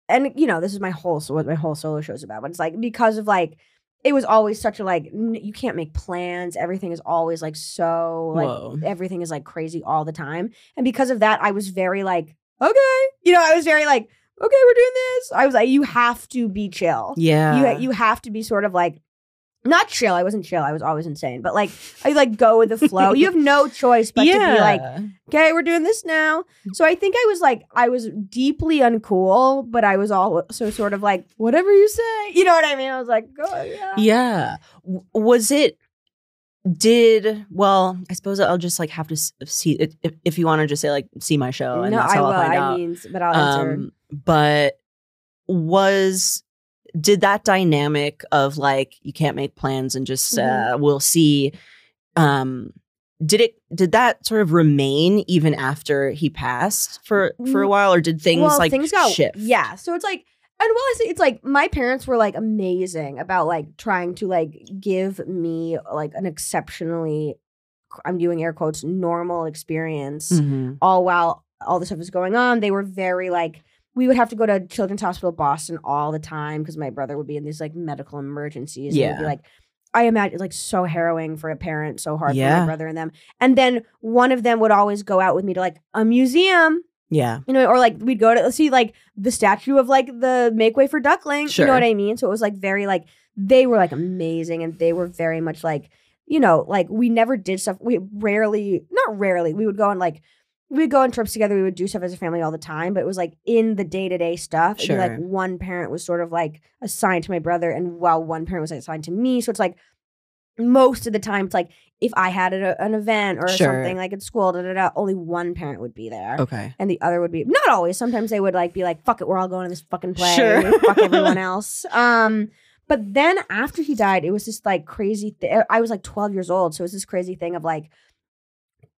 and you know this is my whole so what my whole solo show is about, but it's like because of like it was always such a like n- you can't make plans. Everything is always like so like Whoa. everything is like crazy all the time, and because of that, I was very like okay, you know, I was very like okay, we're doing this. I was like, you have to be chill. Yeah. You you have to be sort of like not chill. I wasn't chill. I was always insane. But like I like go with the flow. you have no choice but to be like, okay, we're doing this now. So I think I was like I was deeply uncool, but I was also sort of like whatever you say. You know what I mean? I was like, go yeah. Yeah. W- Was it? Did well? I suppose I'll just like have to see if, if- if you want to just say like see my show and no, that's I how will. I'll find I out. mean, but I'll answer. Um, but was did that dynamic of like you can't make plans and just Mhm. uh, we'll see? Um, did it did that sort of remain even after he passed for for a Mm, while, or did things well, like things got shift? Yeah. So it's like, and well, I say it's like my parents were like amazing about like trying to like give me like an exceptionally, I'm doing air quotes, normal experience, Mhm. all while all this stuff was going on. They were very like. We would have to go to Children's Hospital Boston all the time because my brother would be in these like medical emergencies. and it would be like I imagine like so harrowing for a parent, so hard for my brother and them. And then one of them would always go out with me to like a museum Yeah. you know, or like we'd go to see like the statue of like the Make Way for Duckling. You know what I mean? So it was like very like they were like amazing and they were very much like you know, like we never did stuff. We rarely, not rarely, we would go on like we'd go on trips together. We would do stuff as a family all the time, but it was like in the day to day stuff. It'd like one parent was sort of like assigned to my brother, and while one parent was assigned to me. So it's like most of the time, it's like if I had a, an event or Sure. something like at school, da, da, da, only one parent would be there. Okay. And the other would be not always. Sometimes they would like be like, "Fuck it, we're all going to this fucking play. Sure. Fuck everyone else." Um, but then after he died, it was this like crazy. Th- I was like twelve years old, so it was this crazy thing of like,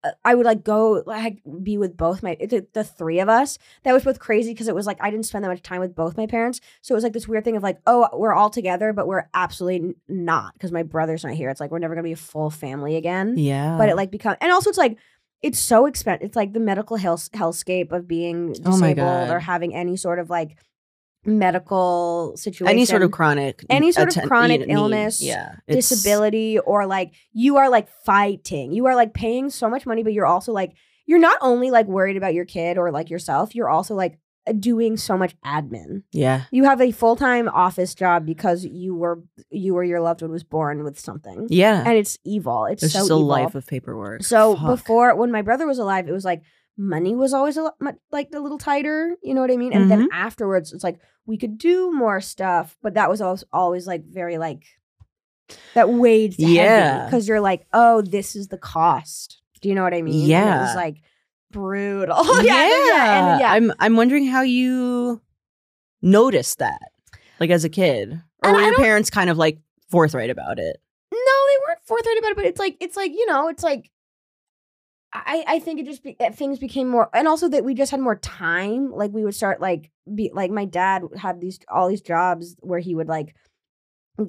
Uh, I would like go like be with both my the, the three of us. That was both crazy because it was like I didn't spend that much time with both my parents, so it was like this weird thing of like, oh, we're all together, but we're absolutely not because my brother's not here. It's like we're never gonna be a full family again Yeah. but it like become and also it's like it's so expensive. It's like the medical hell hellscape of being Oh disabled or having any sort of like medical situation, any sort of chronic Any sort of chronic need- illness, Yeah. Disability, or like you are like fighting. You are like paying so much money, but you're also like you're not only like worried about your kid or like yourself. You're also like uh, doing so much admin. Yeah. You have a full time office job because you were you or your loved one was born with something, Yeah. and it's evil. It's It's so just a evil. life of paperwork. So Fuck. before, when my brother was alive, it was like money was always a lot, like a little tighter. You know what I mean? And Mm-hmm. then afterwards, it's like we could do more stuff, but that was always always like very like that weighed Yeah. because you're like, oh, this is the cost. Do you know what I mean? And it was like brutal. yeah. yeah, and yeah. I'm I'm wondering how you noticed that, like as a kid, or And were I your parents kind of like forthright about it? No, they weren't forthright about it, but it's like it's like you know, it's like I I think it just be, uh, things became more, and also that we just had more time. Like we would start like be like my dad had these all these jobs where he would like.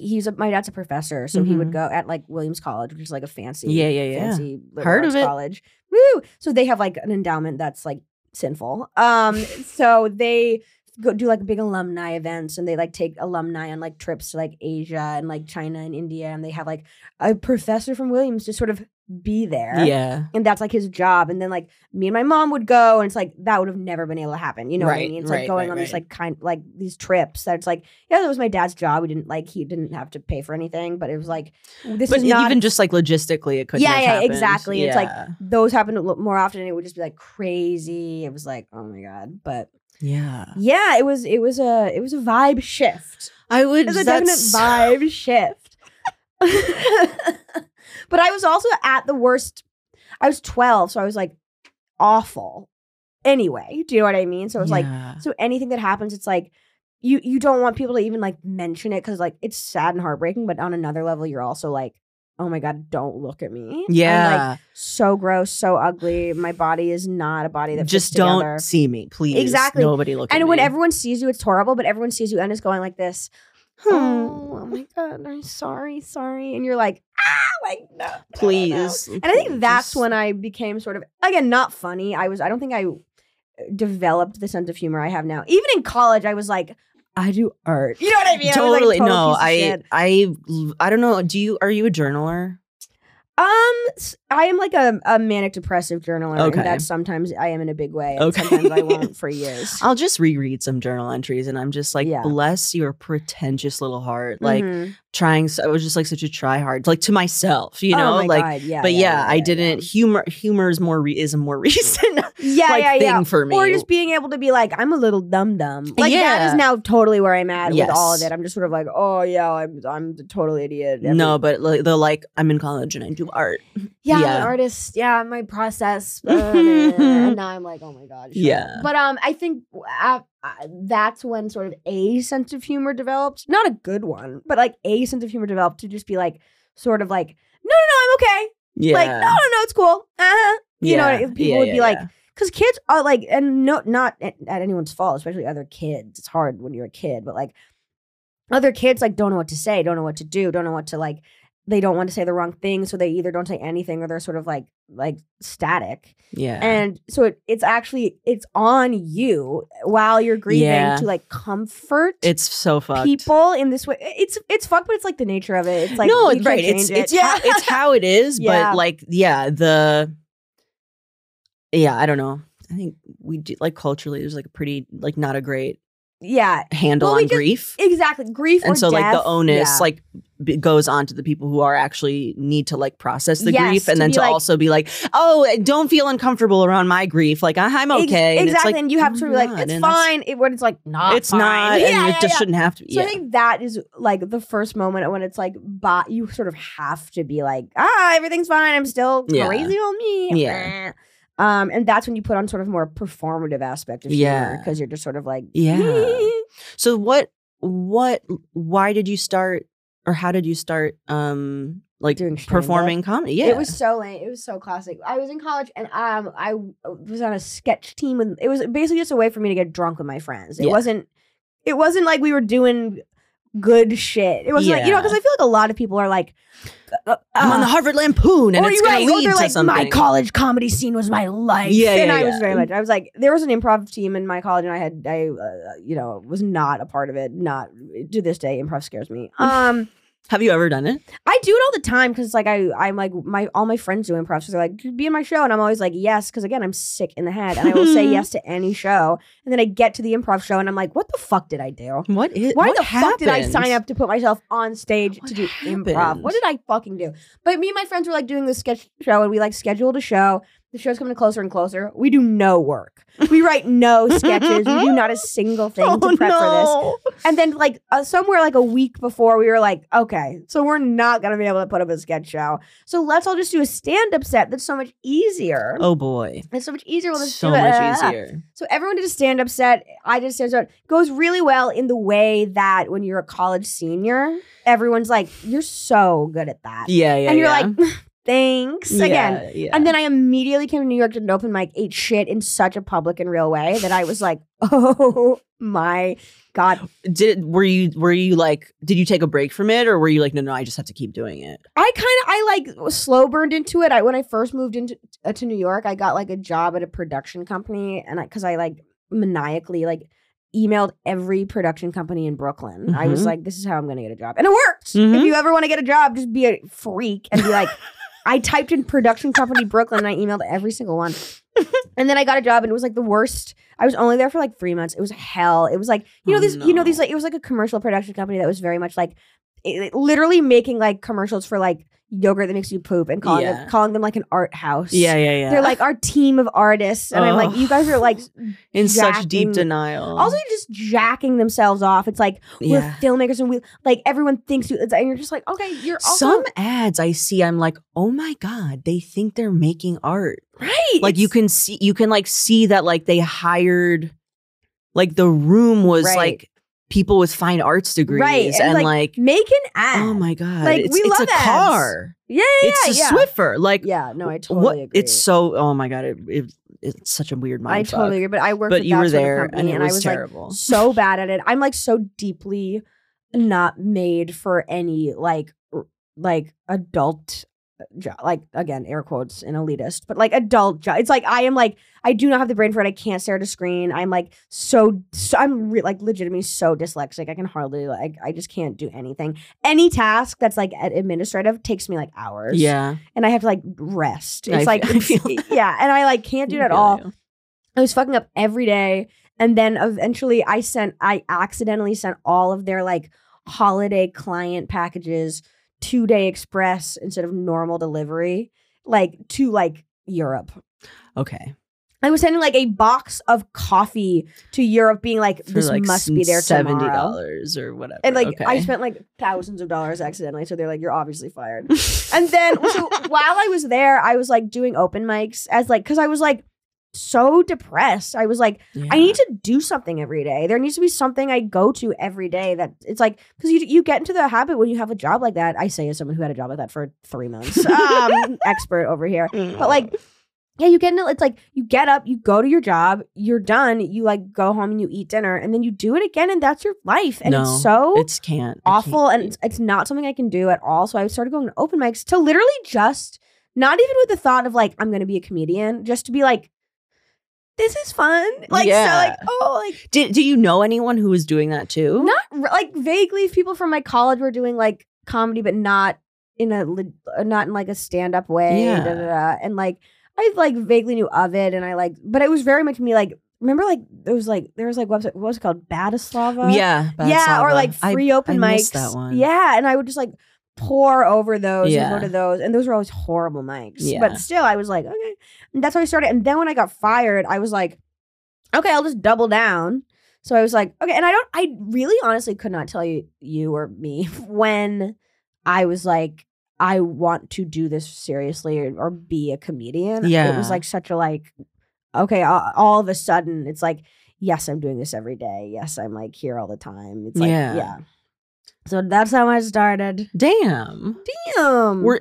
He's a, my dad's a professor, so he would Mhm. go at like Williams College, which is like a fancy, Yeah, yeah, yeah. fancy Heard of it. college. Woo! So they have like an endowment that's like sinful. Um, so they go do like big alumni events and they like take alumni on like trips to like Asia and like China and India and they have like a professor from Williams to sort of be there. Yeah. And that's like his job. And then like me and my mom would go and it's like that would have never been able to happen. You know what I mean? It's like going right, on these right. like kind like these trips that it's like, yeah, that was my dad's job. We didn't like he didn't have to pay for anything, but it was like this But is not even just like logistically, it could. Yeah, yeah, happened. exactly. It's like- those happen more often and it would just be like crazy. It was like, oh my God. But yeah. yeah, it was it was a it was a vibe shift. I would. It was a definite vibe shift. but I was also at the worst. I was 12, so I was like awful. Anyway, do you know what I mean? So it was like so anything that happens, it's like you you don't want people to even like mention it because like it's sad and heartbreaking. But on another level, you're also like, oh my god, don't look at me. I'm, like, Yeah. so gross, so ugly. My body is not a body that just don't together. see me, please. Exactly. Nobody look at me. And when me. everyone sees you, it's horrible. But everyone sees you and is going like this. Hmm. Oh, oh my god, I'm sorry, sorry. And you're like, ah, like no, no, no, no." please. And I think that's when I became sort of again not funny. I was. I don't think I developed the sense of humor I have now. Even in college, I was like, I do art. You know what I mean? I was, like, totally no i i i don't know do you are you a journaler Um, I am like a, a manic depressive journaler, Okay. and that sometimes I am in a big way, and Okay. sometimes I won't for years. i'll just reread some journal entries and i'm just like Yeah. bless your pretentious little heart like Mhm. trying so i was just like such a try hard like to myself you Oh know my like God, yeah, but yeah, i yeah, didn't humor humor is more re- is a more recent yeah, like yeah, thing yeah. for me Or just being able to be like, I'm a little dum dum. Like that Yeah. is now totally where I'm at with all of it. I'm just sort of like, oh yeah, I'm I'm the total idiot. Every- no but like, the like i'm in college and i do art yeah, yeah. artist. Yeah, my process. uh, and now I'm like, oh my god. sure. Yeah. But um, I think uh, uh, that's when sort of a sense of humor developed. Not a good one, but like a sense of humor developed to just be like, sort of like, no, no, no, I'm okay. yeah Like, no, no, no, it's cool. Uh-huh. You know, Yeah. if people Yeah, would be like, because kids are like, and no, not at, at anyone's fault, especially other kids. It's hard when you're a kid, but like other kids like don't know what to say, don't know what to do, don't know what to like. They don't want to say the wrong thing, so they either don't say anything or they're sort of like like static. yeah And so it, it's actually it's on you while you're grieving Yeah. to like comfort it's so fucked people in this way. It's it's fucked, but it's like the nature of it. It's like no, right. It's it's it. how it's how it is, Yeah. but like yeah, the yeah, I don't know. I think we do like culturally there's like a pretty like not a great yeah, handle Well, we on just- grief. exactly. Grief or and so like the onus yeah. like b- goes on to the people who are actually need to like process the Yes, grief and then to like- also be like oh don't feel uncomfortable around my grief like i'm Ex- okay and exactly. like, and you have to be like, it's and fine. It, when it's like not, it's fine. not Yeah, and yeah, it just shouldn't have to be So. I think that is like the first moment when it's like, but you sort of have to be like, ah, everything's fine. I'm still crazy on me. Yeah. Um, and that's when you put on sort of more performative aspect of Yeah. because you're just sort of like, Yeah. so what what why did you start or how did you start um like Doing performing comedy yeah It was so lame. It was so classic. I was in college and um I was on a sketch team and it was basically just a way for me to get drunk with my friends. It Yeah. wasn't it wasn't like we were doing good shit. It wasn't like you know because I feel like a lot of people are like uh, i'm on the uh, harvard lampoon and it's gonna lead they're to like something my college comedy scene was my life. Yeah, and yeah, I was very much. I was like, there was an improv team in my college, and I had, I, uh, you know, was not a part of it. Not to this day, improv scares me. Um, have you ever done it I do it all the time because like I I'm like my all my friends do improv. So they're like, "Could be in my show, and I'm always like, yes, because again, I'm sick in the head, and I will say yes to any show. And then I get to the improv show, and I'm like, what the fuck did I do? what is Why what the fuck did I sign up to put myself on stage What to do improv? What did I fucking do? But me and my friends were like doing this sketch show, and we like scheduled a show. The show's coming closer and closer. We do no work. We write no sketches. We do not a single thing oh, to prep for this. And then like uh, somewhere like a week before, we were like, okay, so we're not gonna be able to put up a sketch show. So let's all just do a stand-up set. That's so much easier. oh boy It's so much easier. We'll so much easier So everyone did a stand-up set. I did a stand-up set. Goes really well in the way that when you're a college senior, everyone's like, you're so good at that. yeah yeah and you're yeah. like, thanks again. yeah, yeah. And then I immediately came to New York to an open mic, ate shit in such a public and real way that I was like, oh my God. did were you were you like did you take a break from it or were you like no no I just have to keep doing it I kind of, I like slow burned into it. I, when I first moved into uh, to New York, I got like a job at a production company and I, cause I like maniacally like emailed every production company in Brooklyn. I was Mhm. like, this is how I'm going to get a job. And it worked. Mhm. If you ever want to get a job, just be a freak and be like, I typed in production company Brooklyn and I emailed every single one. and then I got a job and it was like the worst. I was only there for like three months. It was hell. It was like, you know, Oh, these, you know, these like, it was like a commercial production company that was very much like, it, it- literally making like commercials for like yogurt that makes you poop and calling, Yeah. it, calling them like an art house. yeah yeah yeah They're like our team of artists. And I'm like, you guys are like oh. in such deep denial also just jacking themselves off. It's like we're yeah filmmakers and we like everyone thinks you, and you're just like, okay, you're also some ads I see I'm like oh my god they think they're making art right. like you can see you can like see that like they hired like the room was Right. like people with fine arts degrees Right, and, and, like, like, make an oh ad. oh my god Like, it's, we it's love a ads. car Yeah, yeah, it's a yeah. Swiffer like Yeah, no, I what totally agree. it's so oh my god it, it it's such a weird mind I fuck. totally agree. But I worked but you that were there company, and it was, I was terrible like so bad at it. I'm like so deeply not made for any like like adult Uh, job. Like again, air quotes and elitist, but like adult job. It's like I am like I do not have the brain for it. I can't stare at a screen. I'm like so, so I'm re- like legitimately so dyslexic. I can hardly like I just can't do anything. Any task that's like administrative takes me like hours. yeah and I have to like rest. I It's like I it's- feel yeah, and I like can't do it at all. you. I was fucking up every day. And then eventually I sent, I accidentally sent all of their like holiday client packages two day express instead of normal delivery, like to like Europe. okay I was sending like a box of coffee to Europe, being like, For this like must be there seventy dollars or whatever And like okay. I spent like thousands of dollars accidentally, so they're like, "You're obviously fired." and then so while I was there, I was like doing open mics as like because I was like so depressed. I was like, I need to do something every day. There needs to be something I go to every day that it's like because you you get into the habit when you have a job like that. I say as someone who had a job like that for three months, um, expert over here. But like, yeah, you get into it's like you get up, you go to your job, you're done, you like go home and you eat dinner, and then you do it again, and that's your life. And No, it's so it's can't awful, can't and it's, it's not something I can do at all. So I started going to open mics to literally just not even with the thought of like I'm going to be a comedian, just to be like. This is fun. Like, Yeah. so like, oh, like, Did do you know anyone who was doing that too? not like vaguely people from my college were doing like comedy but not in a uh, not in like a stand-up way Yeah. da, da, da. and like i like vaguely knew of it and i like but it was very much me like remember like there was like there was like website what was it called Badslava yeah, yeah or like I- free open I mics that one. yeah and I would just like pour over those and go to those and those were always horrible mics Yeah. but still I was like okay and that's how I started and then when I got fired I was like okay I'll just double down so I was like okay and I don't I really honestly could not tell you you or me when I was like I want to do this seriously or, or be a comedian. Yeah. It was like such a like, okay, all, all of a sudden it's like, yes, I'm doing this every day. Yes, I'm like here all the time. It's like, Yeah. yeah. So that's how I started. Damn. Damn. Were,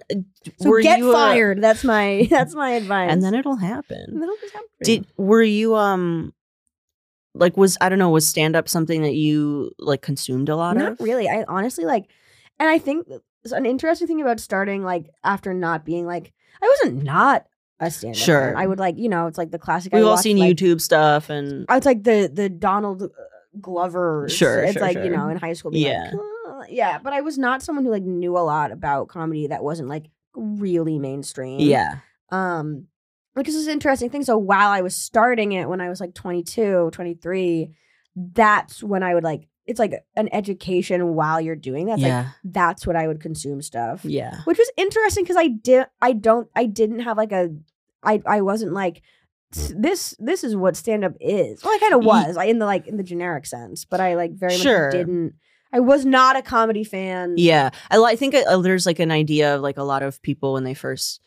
so were get you, fired. that's my that's my advice. and then it'll happen. then it'll happen. Did were you um like was I don't know was stand up something that you like consumed a lot Not of? really. I honestly like, and I think an interesting thing about starting like after not being like I wasn't not a stand up. Sure. I would like you know it's like the classic. We've all seen like, YouTube stuff and it's like the the Donald uh, Glover. Sure, it's sure, like you know in high school. Being Yeah. like, yeah. But I was not someone who like knew a lot about comedy that wasn't like really mainstream. yeah. Um, which is an interesting thing. So while I was starting it when I was like 22, 23, that's when I would like. It's like an education while you're doing that. It's like yeah. that's what I would consume stuff yeah. which was interesting because I did I don't I didn't have like a I I wasn't like this this is what stand up is. Well, I kind of was I in the like in the generic sense, but I like very Sure. much didn't. I was not a comedy fan. Yeah. I, I think uh, there's like an idea of like a lot of people when they first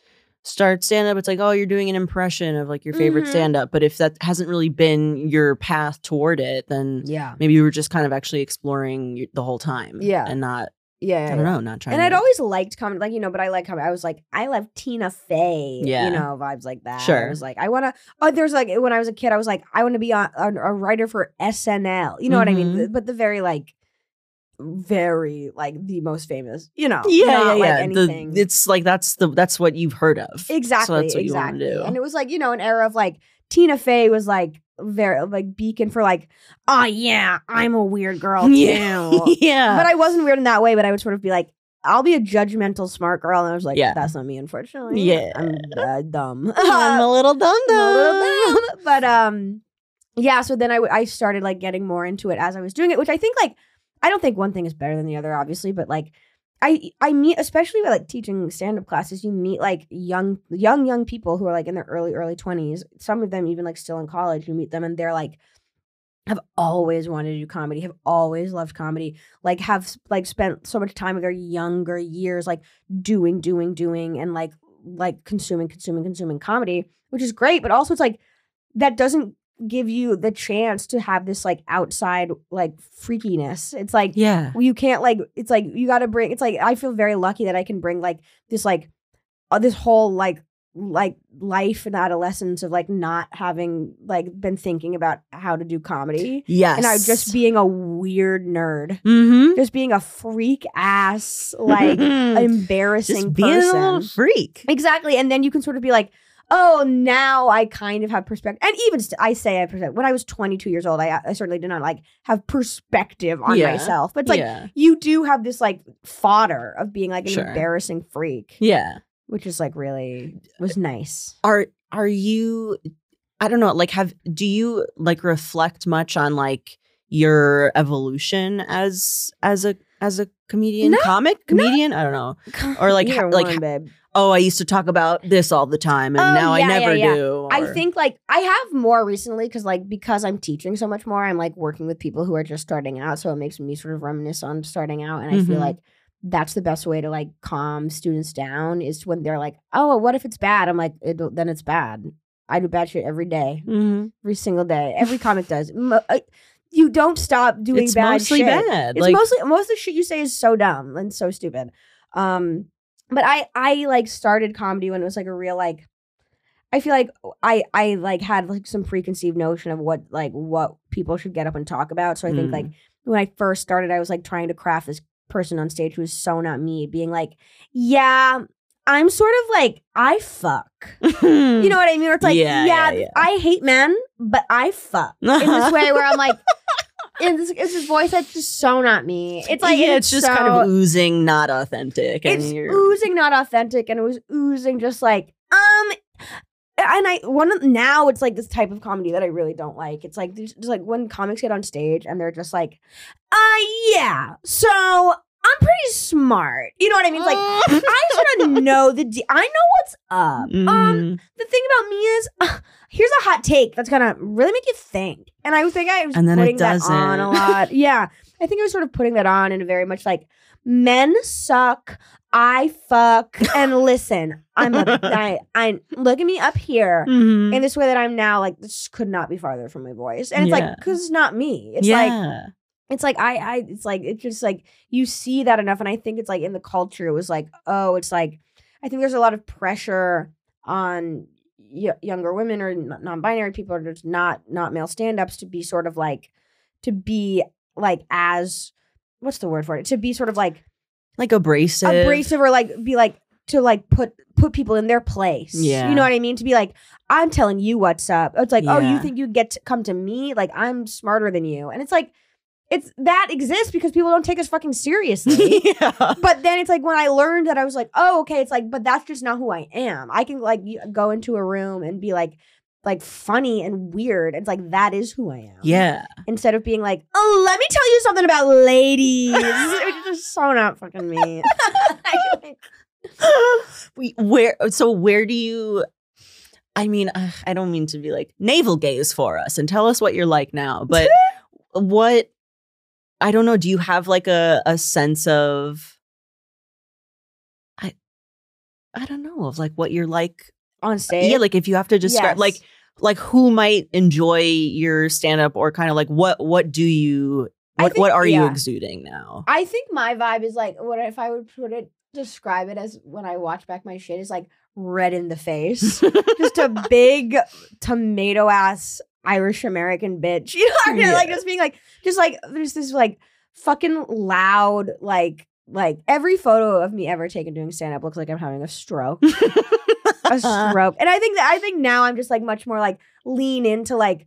start stand up, it's like, oh, you're doing an impression of like your favorite Mhm. stand up. But if that hasn't really been your path toward it, then yeah, maybe you were just kind of actually exploring the whole time. Yeah. And not, yeah. I don't know, not trying And to. I'd always liked comedy, like you know, but I like comedy. I was like, I love Tina Fey, Yeah. you know, vibes like that. Sure. I was like, I want to. Oh, there's like when I was a kid, I was like, I want to be on, a, a writer for SNL. You know what I mean? Mhm. But the very like, very like the most famous. You know, yeah, yeah, like, yeah. anything. The, it's like that's the that's what you've heard of. exactly, So that's what exactly. you want to do. And it was like you know an era of like Tina Fey was like very like beacon for like, oh yeah, I'm a weird girl too. yeah. yeah. But I wasn't weird in that way, but I would sort of be like, I'll be a judgmental smart girl. And I was like, Yeah. that's not me, unfortunately. Yeah. I'm uh, dumb. I'm a little dum I'm a dum. little dumb. Though but um, yeah, so then I, w- I started like getting more into it as I was doing it, which I think like, I don't think one thing is better than the other, obviously, but like, I I meet especially with like teaching stand up classes, you meet like young young young people who are like in their early early twenties. Some of them even like still in college. You meet them and they're like have always wanted to do comedy, have always loved comedy, like have like spent so much time of their younger years like doing, doing, doing, and like like consuming, consuming, consuming comedy, which is great. But also, it's like that doesn't give you the chance to have this like outside like freakiness. It's like Yeah. you can't like it's like you got to bring it's like i feel very lucky that i can bring like this like uh, this whole like like life and adolescence of like not having like been thinking about how to do comedy Yes. and i just being a weird nerd Mm-hmm. just being a freak ass like embarrassing just being person a little freak. Exactly. And then you can sort of be like, oh, now I kind of have perspective. And even st- I say I have perspective. When I was 22 years old, I, I certainly did not like have perspective on Yeah. myself. But it's like, yeah. you do have this like fodder of being like an Sure. embarrassing freak, Yeah. which is like really was nice. Are are you I don't know, like have do you like reflect much on like your evolution as as a as a comedian, No, comic, comedian? I don't know. Or, like, ha- like, one. Oh, I used to talk about this all the time and Oh, now I never yeah, yeah. do. I think like I have more recently because like because I'm teaching so much more, I'm like working with people who are just starting out, so it makes me sort of reminisce on starting out, and I feel Mhm. like that's the best way to like calm students down is when they're like, oh, what if it's bad? I'm like, it, then it's bad. I do bad shit every day, Mhm. every single day. Every comic does. Mo- uh, you don't stop doing it's bad mostly shit. bad. It's like, mostly most of the shit you say is so dumb and so stupid. Um, but I I like started comedy when it was like a real like. I feel like I I like had like some preconceived notion of what like what people should get up and talk about. So I think Mm. like when I first started, I was like trying to craft this person on stage who was so not me, being like, yeah. I'm sort of like I fuck, you know what I mean? Where it's like, Yeah, yeah, yeah, yeah. I hate men, but I fuck in this way where I'm like, in this, it's this voice that's just so not me. It's like yeah, it's just kind of oozing, not authentic. And it's you're oozing not authentic, and it was oozing just like um. and I one of now it's like this type of comedy that I really don't like. It's like just like when comics get on stage and they're just like, uh yeah, so I'm pretty smart. You know what I mean? It's like I sort of know the de- I know what's up. Um Mm. the thing about me is uh, here's a hot take that's gonna really make you think. And I think I was And then it putting that on a lot. yeah. I think I was sort of putting that on in a very much like men suck. I fuck and listen. I'm a, I, I look at me up here Mhm. in this way that I'm now like this could not be farther from my voice. And it's like because it's not me. It's like yeah. It's like I I it's like it's just like you see that enough and I think it's like in the culture it was like oh it's like I think there's a lot of pressure on y- younger women or non-binary people or just not not male stand-ups to be sort of like to be like as what's the word for it to be sort of like like abrasive. abrasive or like be like to like put put people in their place. Yeah. You know what I mean? To be like, I'm telling you what's up. It's like, oh, you think you get to come to me? Like I'm smarter than you. And it's like, it's that exists because people don't take us fucking seriously. yeah. but then it's like when I learned that I was like, oh, okay, it's like, but that's just not who I am. I can like go into a room and be like, like funny and weird. It's like that is who I am. Yeah. Instead of being like, oh, let me tell you something about ladies. it's just so not fucking me. we where so where do you I mean, I don't mean to be like navel gaze for us and tell us what you're like now, but what I don't know, do you have like a a sense of I I don't know, of like what you're like on uh, stage. Yeah, like if you have to describe Yes. like like who might enjoy your stand up or kind of like what what do you what think- what are you exuding now? I think my vibe is like what if I would put it describe it as when I watch back my shit is like red in the face. Just a big tomato ass Irish American bitch. You know what I mean? Yeah. Like just being like just like there's this like fucking loud like like every photo of me ever taken doing stand up looks like I'm having a stroke. a stroke. And I think that I think now I'm just like much more like lean into like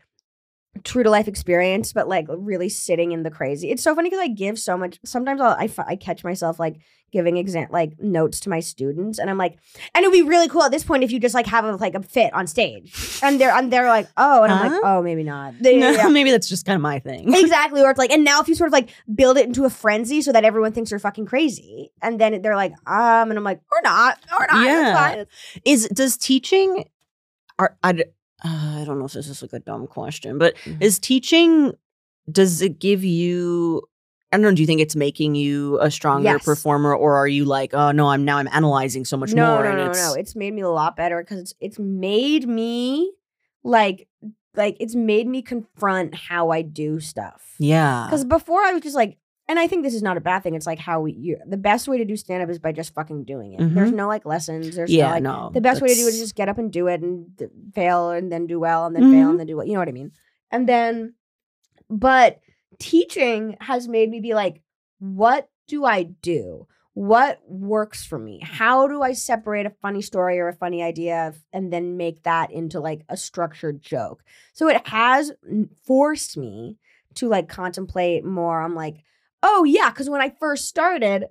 true to life experience, but like really sitting in the crazy. It's so funny because I give so much. Sometimes I'll, I catch myself like giving exam like notes to my students, and I'm like, and it'd be really cool at this point if you just like have a, like a fit on stage, and they're and they're like, oh, and I'm like, oh, maybe not. They- yeah. Maybe that's just kind of my thing. Exactly, or it's like, and now if you sort of like build it into a frenzy so that everyone thinks you're fucking crazy, and then they're like, um, and I'm like, or not, or not, Yeah. Is does teaching are I, uh, I don't know if this is like a dumb question, but Mhm. is teaching does it give you I don't know, do you think it's making you a stronger Yes. performer or are you like, oh no, I'm now I'm analyzing so much no, more no, no, it's no. It's made me a lot better because it's it's made me like like it's made me confront how I do stuff. Yeah. Because before I was just like, and I think this is not a bad thing. It's like how you, the best way to do stand up is by just fucking doing it. There's no like lessons. There's Mm-hmm. yeah, no like no. the best way to do it is just get up and do it and d- fail and then do well and then fail Mhm. and then do well. You know what I mean? And then, but teaching has made me be like, what do I do? What works for me? How do I separate a funny story or a funny idea and then make that into like a structured joke? So it has forced me to like contemplate more. I'm like, oh yeah, because when I first started,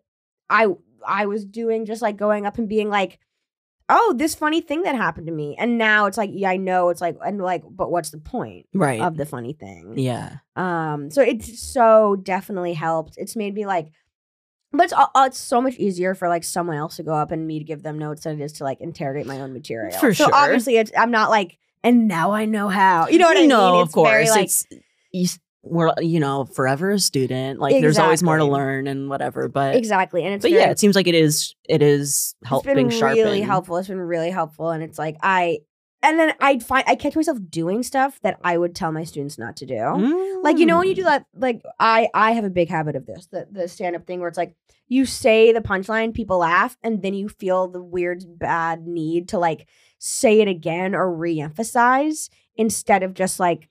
I I was doing just like going up and being like, oh, this funny thing that happened to me. And now it's like, yeah, I know it's like, and like, but what's the point right. of the funny thing? yeah. Um, so it's so definitely helped. It's made me like, but it's al- it's so much easier for like someone else to go up and me to give them notes than it is to like interrogate my own material. For so sure. obviously, it's I'm not like, and now I know how. You know what I no, mean? of course. very like it's you, we're you know forever a student. Like there's always more to learn and whatever. But exactly, and it's but very, yeah, it seems like it is it is it's helping been sharpen. really helpful. It's been really helpful, and it's like I. And then I'd find I catch myself doing stuff that I would tell my students not to do. Like you know when you do Mm. that, like I I have a big habit of this, the the stand up thing where it's like you say the punchline, people laugh, and then you feel the weird bad need to like say it again or re-emphasize instead of just like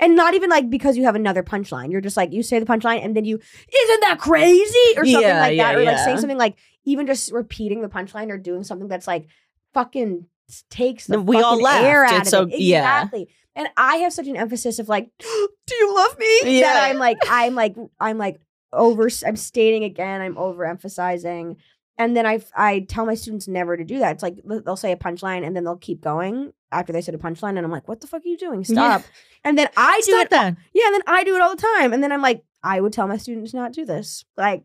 and not even like because you have another punchline. You're just like you say the punchline and then you isn't that crazy or something Yeah, like yeah, that, or like saying something like even just repeating the punchline or doing something that's like fucking takes the we all laughed. air out It's of so- it. yeah. Exactly. And I have such an emphasis of like, do you love me? That Yeah. I'm like, I'm like, I'm like over, I'm stating again, I'm overemphasizing. And then I I tell my students never to do that. It's like they'll say a punchline and then they'll keep going after they said a punchline, and I'm like, what the fuck are you doing? Stop. And then I do Stop it. that. Yeah, and then I do it all the time, and then I'm like, I would tell my students not to do this. Like,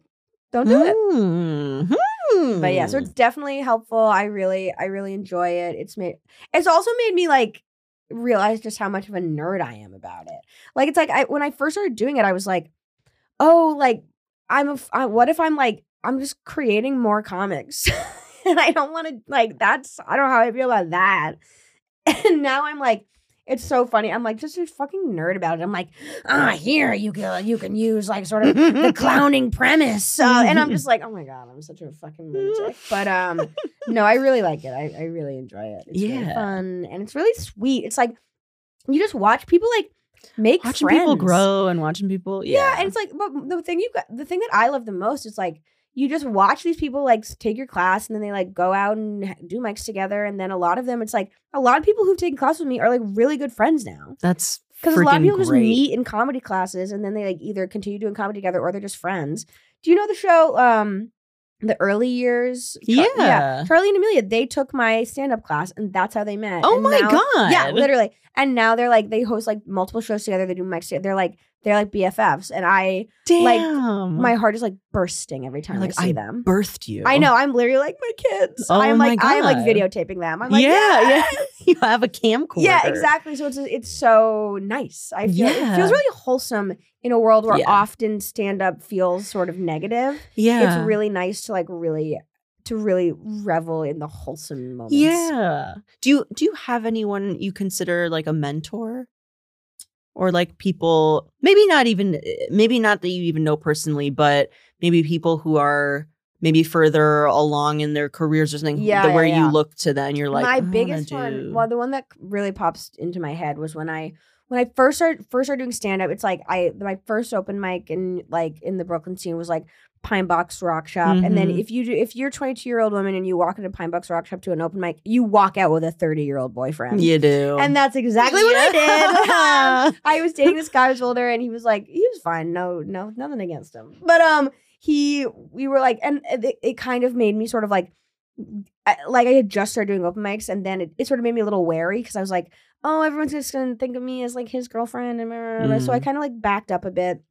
don't do it. Mhm. But yeah, so it's definitely helpful. I really, I really enjoy it. It's made, it's also made me like realize just how much of a nerd I am about it. Like, it's like I when I first started doing it, I was like, oh, like I'm a, I, what if I'm like I'm just creating more comics, and I don't want to like that's I don't know how I feel about that. And now I'm like. It's so funny. I'm like just a fucking nerd about it. I'm like, ah, here you can you can use like sort of the clowning premise. Uh, and I'm just like, oh my god, I'm such a fucking lunatic. But um, no, I really like it. I, I really enjoy it. It's really Yeah. fun and it's really sweet. It's like you just watch people like make watching friends. people grow and watching people. Yeah, Yeah. and it's like, but the thing you got, the thing that I love the most is like you just watch these people like take your class and then they like go out and do mics together, and then a lot of them, it's like a lot of people who've taken classes with me are like really good friends now. that's Because a lot of people just meet in comedy classes and then they like either continue doing comedy together or they're just friends. Do you know the show, um, the early years? Char- Yeah. Charlie and Amelia, they took my stand-up class and that's how they met. Oh And my now- god! Yeah, literally. And now they're like they host like multiple shows together. They do mics together. They're like they're like BFFs. And I like, my heart is like bursting every time You're like, I see I them. birthed you. I know. I'm literally like my kids. Oh I'm my like I'm like videotaping them. I'm like yeah, yeah, yeah. You have a camcorder. yeah, exactly. So it's it's so nice. I feel it Yeah. feels really wholesome in a world where Yeah. often stand up feels sort of negative. Yeah. It's really nice to like really to really revel in the wholesome moments. Yeah. Do you do you have anyone you consider like a mentor? Or like people maybe not even eh, maybe not that you even know personally, but maybe people who are maybe further along in their careers or something Yeah, where yeah, you yeah. look to them you're like my oh, "I wanna biggest do-" one well the one that really pops into my head was when i when i first started first started doing stand-up it's like i my first open mic in like in the brooklyn scene was like pine box rock shop and then Mhm. if you do if you're a 22 year old woman and you walk into pine box rock shop to an open mic you walk out with a 30 year old boyfriend you do. and that's exactly what i did I was dating this guy who was older, and he was like, he was fine. No, no, nothing against him. But um, he, we were like, and it, it kind of made me sort of like, I, like I had just started doing open mics, and then it, it sort of made me a little wary because I was like, oh, everyone's just gonna think of me as like his girlfriend, and blah, blah, blah. so I Mm. kind of like backed up a bit,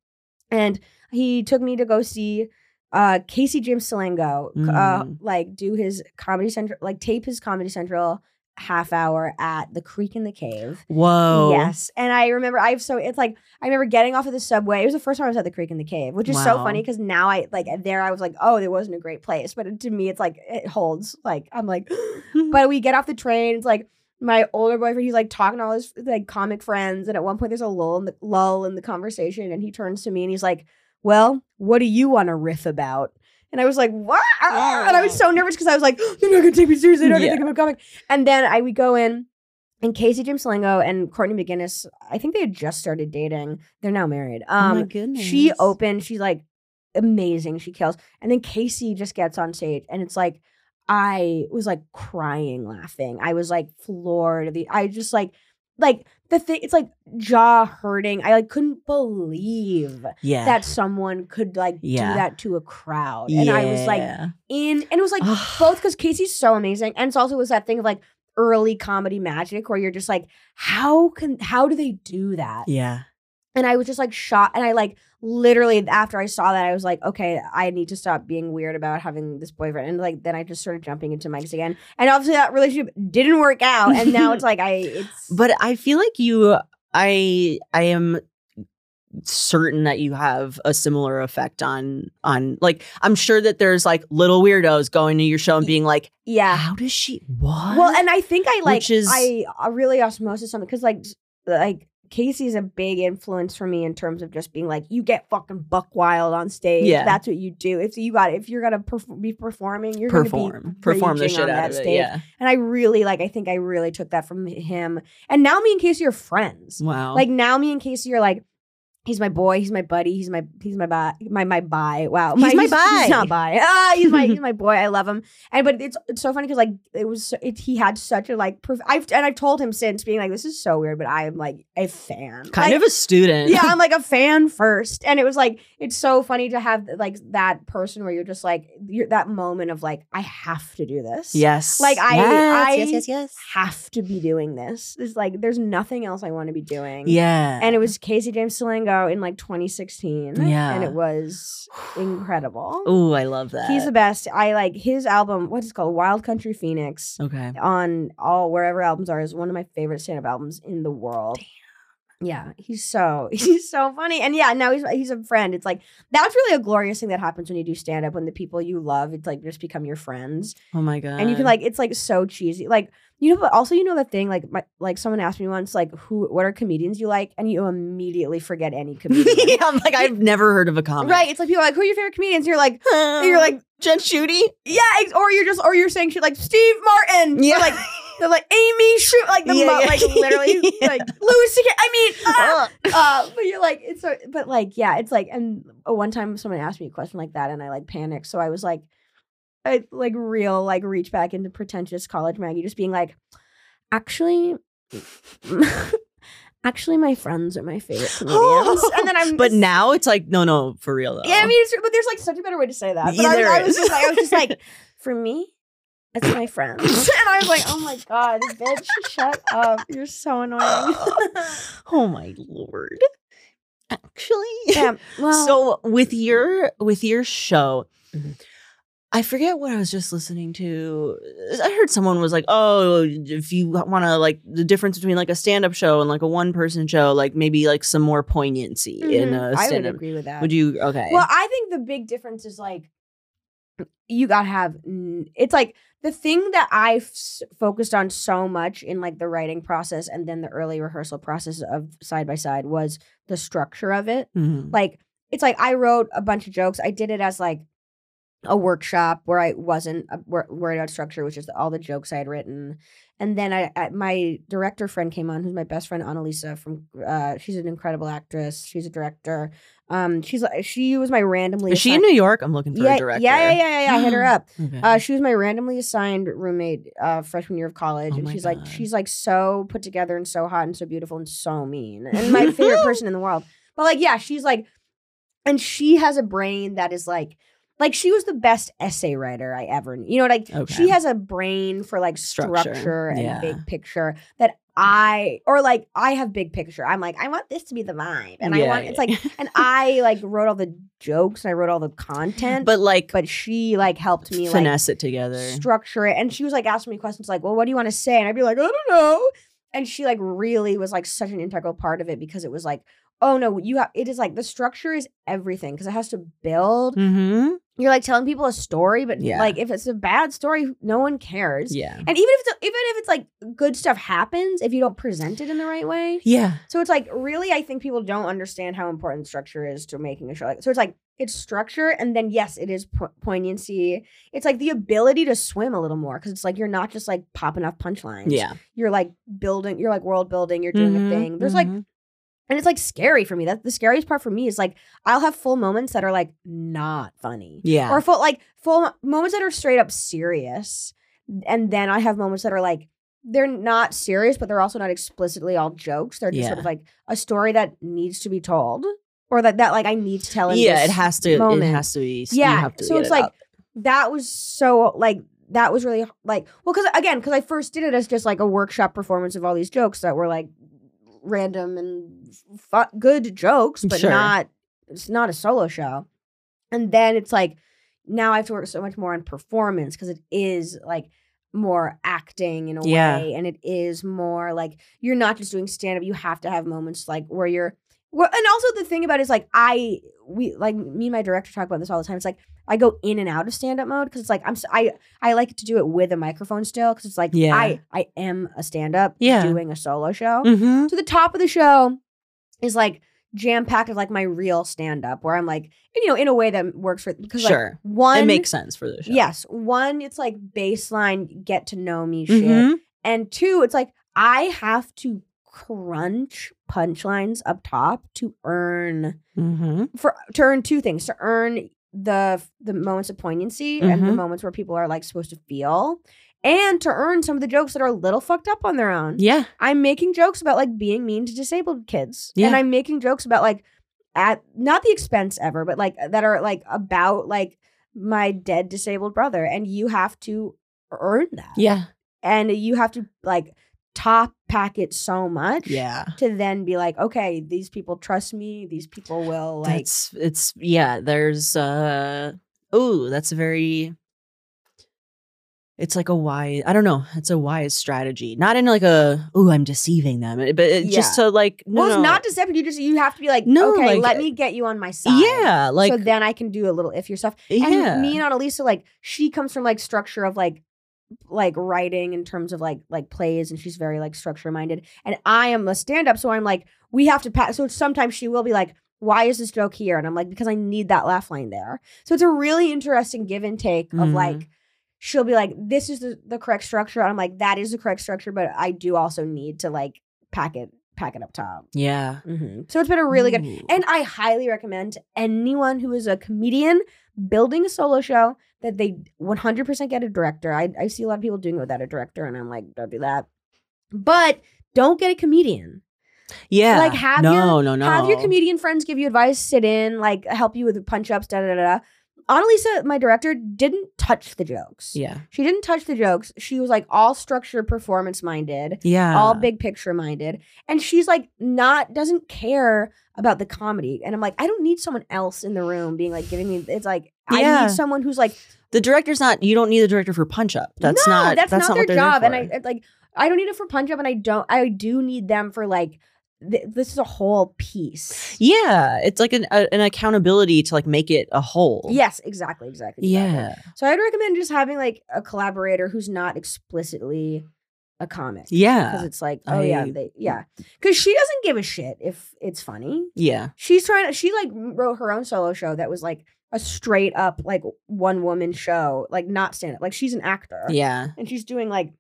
and he took me to go see. Uh, Casey James Salengo, uh, Mm. like do his Comedy Central, like tape his Comedy Central half hour at the Creek and the Cave. Whoa. Yes. And I remember I have so it's like I remember getting off of the subway. It was the first time I was at the creek and the cave, which is so funny because now I like there I was like, oh, there wasn't a great place. But to me, it's like it holds. Like I'm like, but we get off the train, it's like my older boyfriend, he's like talking to all his like comic friends, and at one point there's a lull in the lull in the conversation, and he turns to me and he's like, Well, what do you want to riff about? And I was like, what? And I was so nervous because I was like, they're not gonna take me seriously. They're not Yeah. gonna think I'm a comic. And then I we go in, and Casey Jim Salengo and Courtney Maginnis, I think they had just started dating. They're now married. oh my Um, goodness. she opened. She's like amazing. She kills. And then Casey just gets on stage, and it's like I was like crying, laughing. I was like floored. The I just like like the thing. It's like jaw hurting. I like couldn't believe Yeah. that someone could like Yeah. do that to a crowd. And I was like in, and it was like both because Casey's so amazing, and it's also was that thing of like early comedy magic where you're just like, how can how do they do that? Yeah. And I was just like shocked, and I like literally after I saw that, I was like, okay, I need to stop being weird about having this boyfriend, and like then I just started jumping into mics again, and obviously that relationship didn't work out, and now it's like I it's But I feel like you I I am certain that you have a similar effect on on like I'm sure that there's like little weirdos going to your show and being like, yeah. how does she what? Well, and I think I like Which is- I I really osmosis something because like like Casey's a big influence for me in terms of just being like you get fucking buck wild on stage. Yeah. that's what you do. If you got if you're gonna perf- be performing, you're perform gonna be perform the shit on out that of it. stage. Yeah. And I really like I think I really took that from him. And now me and Casey are friends. Wow. Like now me and Casey are like He's my boy. He's my buddy. He's my he's my bi my my bi. Wow, He's my bi. He's not bi. Ah, he's my he's my boy. I love him. And but it's it's so funny because like it was it, he had such a like. Prof- I've and I've told him since being like this is so weird, but I am like a fan. Kind Like, of a student. yeah, I'm like a fan first, and it was like it's so funny to have like that person where you're just like you're that moment of like I have to do this. Yes. Like, I- Yes, I- yes, yes, yes. have to be doing this. It's like there's nothing else I want to be doing. Yeah. and it was Casey James Salengo in like 2016. Yeah. and it was incredible. Oh, I love that. He's the best. I like his album. What is it called? Wild Country Phoenix. okay. On all wherever albums are is one of my favorite stand-up albums in the world. Yeah, he's so he's so funny, and yeah, now he's he's a friend. It's like that's really a glorious thing that happens when you do stand up when the people you love it's like just become your friends, Oh my god. and you can like it's like so cheesy, like you know. But also, you know the thing, like my like someone asked me once, like who what are comedians you like, and you immediately forget any comedian. yeah, I'm like I've never heard of a comic. Right, it's like people are like, who are your favorite comedians? You're like, you're like, Jen Shooty. yeah, or you're just, or you're saying shit like Steve Martin, Yeah. or like, they're like Amy Schu, like the Yeah, mo- yeah. like literally Yeah. like Louis C.K. I mean, ah! Ugh. uh, but you're like, it's so, but like, yeah, it's like, and uh, one time someone asked me a question like that, and I like panicked, so I was like, I like real like reach back into pretentious college Maggie, just being like, actually. Actually, my friends are my favorite comedians, and then I'm. But now it's like no, no, for real though. Yeah, I mean, it's, but there's like such a better way to say that. But I was, I was just like, I was just like, for me, it's my friends, and I was like, oh my god, bitch, shut up, you're so annoying. oh my lord. Actually. yeah, well, so with your with your show Mhm. I forget what i was just listening to i heard someone was like oh if you want to like the difference between like a stand-up show and like a one-person show like maybe like some more poignancy in mhm, a I would stand-up agree with that. would you okay Well, I think the big difference is like you gotta have. It's like the thing that I f- focused on so much in like the writing process and then the early rehearsal process of side by side was the structure of it. Mhm. like it's like I wrote a bunch of jokes. I did it as like a workshop where I wasn't uh, worried about structure, which is all the jokes I had written. And then I, I my director friend came on, who's my best friend Annalisa from. Uh, she's an incredible actress. She's a director. Um, she's she was my randomly. is she in new york i'm looking for yeah, a director Yeah, yeah, yeah, yeah, yeah. I hit her up. okay. Uh, she was my randomly assigned roommate uh, freshman year of college, Oh and she's God. like she's like so put together and so hot and so beautiful and so mean and my favorite person in the world. But like, yeah, she's like, and she has a brain that is like, like she was the best essay writer I ever. knew. You know, like Okay. she has a brain for like Structure, structure, and yeah. big picture that I or like I have big picture. I'm like I want this to be the vibe, and I Yeah, want it's like, and I like wrote all the jokes and I wrote all the content, but like but she like helped me like finesse it together structure it. And she was like asking me questions like, well, what do you want to say? And I'd be like, I don't know. And she like really was like such an integral part of it because it was like, oh no, you have it is like the structure is everything because it has to build. mm-hmm. You're like telling people a story, but Yeah. like if it's a bad story, no one cares. yeah And even if it's even if it's like good stuff happens, if you don't present it in the right way, yeah so it's like really, I think people don't understand how important structure is to making a show. Like, so it's like it's structure, and then yes, it is po- poignancy. It's like the ability to swim a little more because it's like you're not just like popping off punchlines. yeah you're like building. You're like world building. You're doing Mhm, a thing. There's like, mhm. And it's like scary for me. That's the scariest part for me is like I'll have full moments that are like not funny, yeah or full like full moments that are straight up serious, and then I have moments that are like they're not serious, but they're also not explicitly all jokes. They're just sort of like a story that needs to be told, or that that like I need to tell. In yeah it has to it has to be you Yeah, have to so it's it like up. that was so like that was really like well because again because I first did it as just like a workshop performance of all these jokes that were like random and fu- good jokes, mm, but Sure. not it's not a solo show. And then it's like now I have to work so much more on performance because it is like more acting in a Yeah. way, and it is more like you're not just doing stand up. You have to have moments like where you're. Well, and also the thing about it is like I we like me and my director talk about this all the time. It's like I go in and out of stand up mode because it's like I'm I I like to do it with a microphone still because it's like Yeah. I I am a stand up Yeah. doing a solo show. mm-hmm. So the top of the show is like jam packed of like my real stand up where I'm like you know in a way that works for because like sure one it makes sense for the show yes one it's like baseline get to know me shit Mhm. and two it's like I have to crunch punchlines up top to earn Mm-hmm. for to earn two things to earn the the moments of poignancy and the Mhm. moments where people are like supposed to feel and to earn some of the jokes that are a little fucked up on their own Yeah. i'm making jokes about like being mean to disabled kids Yeah. and i'm making jokes about like at not the expense ever but like that are like about like my dead disabled brother and you have to earn that Yeah. and you have to like top packet so much Yeah. to then be like okay these people trust me these people will like That's it's yeah, there's uh oh, that's a very it's like a wise I don't know, it's a wise strategy. Not in like a oh, I'm deceiving them, but it, just to like no, well, it's no. not deceptive. You just you have to be like, No, okay, like, let uh, me get you on my side. Yeah, like so then I can do a little iffier stuff. yeah. Me and Annalisa, like, she comes from like structure of like like writing in terms of like like plays, and she's very like structure minded. And I am a stand up, so I'm like, we have to pass. So sometimes she will be like. Why is this joke here? And I'm like, because I need that laugh line there. So it's a really interesting give and take of Mhm. like, she'll be like, this is the, the correct structure. And I'm like, that is the correct structure, but I do also need to like pack it, pack it up top. yeah. Mm-hmm. So it's been a really good, and I highly recommend anyone who is a comedian building a solo show that they 100% get a director. I, I see a lot of people doing it without a director, and I'm like, don't do that. But don't get a comedian. yeah. like, have no, your- no, no. Have your comedian friends give you advice, sit in, like help you with punch ups, da da da da. Annalisa, my director, didn't touch the jokes. Yeah. She didn't touch the jokes. She was like all structure performance minded Yeah. all big picture minded and she's like not doesn't care about the comedy and i'm like i don't need someone else in the room being like giving me it's like i need someone who's like the director's not you don't need the director for punch up. That's no, not that's, not, what their job and i like i don't need it for punch up and i don't i do need them for like th- this is a whole piece Yeah, it's like an a, an accountability to like make it a whole. yes exactly exactly exactly. Yeah. so i'd recommend just having like a collaborator who's not explicitly a comic Yeah. because it's like oh yeah they, yeah because she doesn't give a shit if it's funny Yeah. she's trying to she like wrote her own solo show that was like a straight up like one woman show like not stand up like she's an actor Yeah. and she's doing like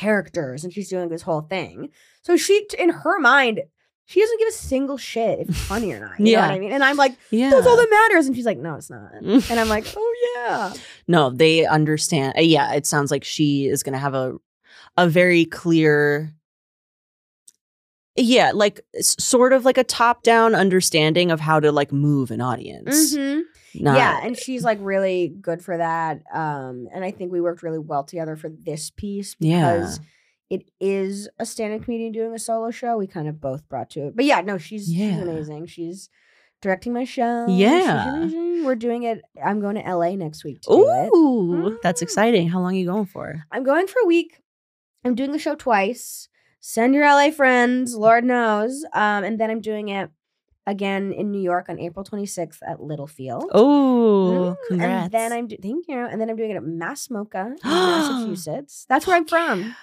characters and she's doing this whole thing so she in her mind she doesn't give a single shit if it's funny or not you know Yeah. what i mean and i'm like Yeah. that's all that matters and she's like no it's not and i'm like oh yeah no, they understand. uh, Yeah, it sounds like she is going to have a a very clear yeah, like sort of like a top-down understanding of how to like move an audience. Mhm. Not- yeah and she's like really good for that um and i think we worked really well together for this piece Yeah. because it is a stand-up comedian doing a solo show we kind of both brought to it but yeah no she's, she's amazing she's directing my show Yeah. we're doing it i'm going to la next week to do it Ooh, that's Mm. exciting. How long are you going for? i'm going for a week i'm doing the show twice send your la friends lord knows um and then i'm doing it again in new york on april 26th at littlefield Oh, Mm, congrats. And then I'm do- thank you. And then I'm doing it at MASS MoCA in Massachusetts. That's where I'm from.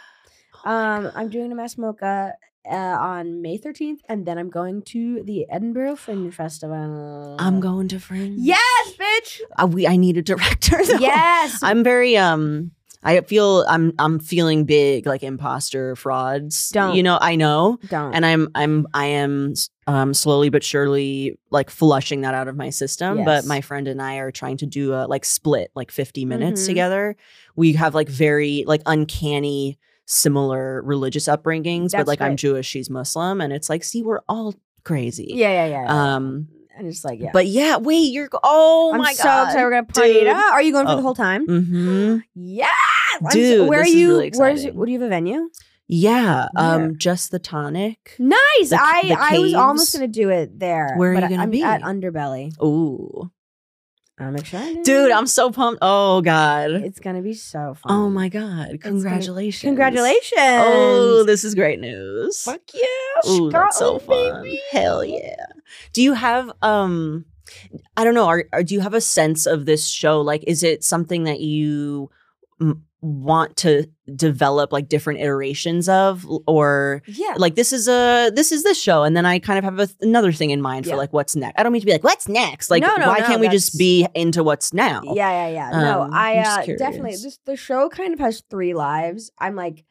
Um, I'm doing a MASS MoCA uh, on May 13th, and then I'm going to the Edinburgh Fringe Festival. I'm going to Fringe. Yes, bitch. Uh, we, I need a director. Though. Yes. I'm very um. I feel I'm I'm feeling big like imposter frauds. Don't. you know? I know, Don't. and I'm I'm I am um slowly but surely like flushing that out of my system. But my friend and I are trying to do a like split like 50 minutes Mhm. together. We have like very like uncanny similar religious upbringings, but That's like I'm. Jewish, she's Muslim, and it's like see we're all crazy. yeah, yeah, yeah. Um. and it's like, yeah. But yeah, wait, you're oh I'm my so god, excited. We're gonna party dude. Are you going for Oh. the whole time? Mm-hmm. Yeah, Dude, where are you? really Where's what do you have a venue? Yeah, Where? um, Just the Tonic. Nice. The- I the I was almost gonna do it there. Where are but you gonna I'm be? At Underbelly. Ooh, I'm excited, dude, I'm so pumped. Oh god. It's gonna be so fun. Oh my god. gonna- Congratulations. Congratulations. Oh, this is great news. fuck yeah. Ooh, that's so fun. baby. Hell yeah. Do you have um I don't know, are, are do you have a sense of this show like is it something that you want to develop like different iterations of or Yeah. like this is a this is this show and then i kind of have a, another thing in mind Yeah. for like what's next i don't mean to be like what's next like No, no, why no, can't we just be into what's now Yeah, yeah, yeah. no, Um, I I'm uh, definitely this the show kind of has three lives. I'm like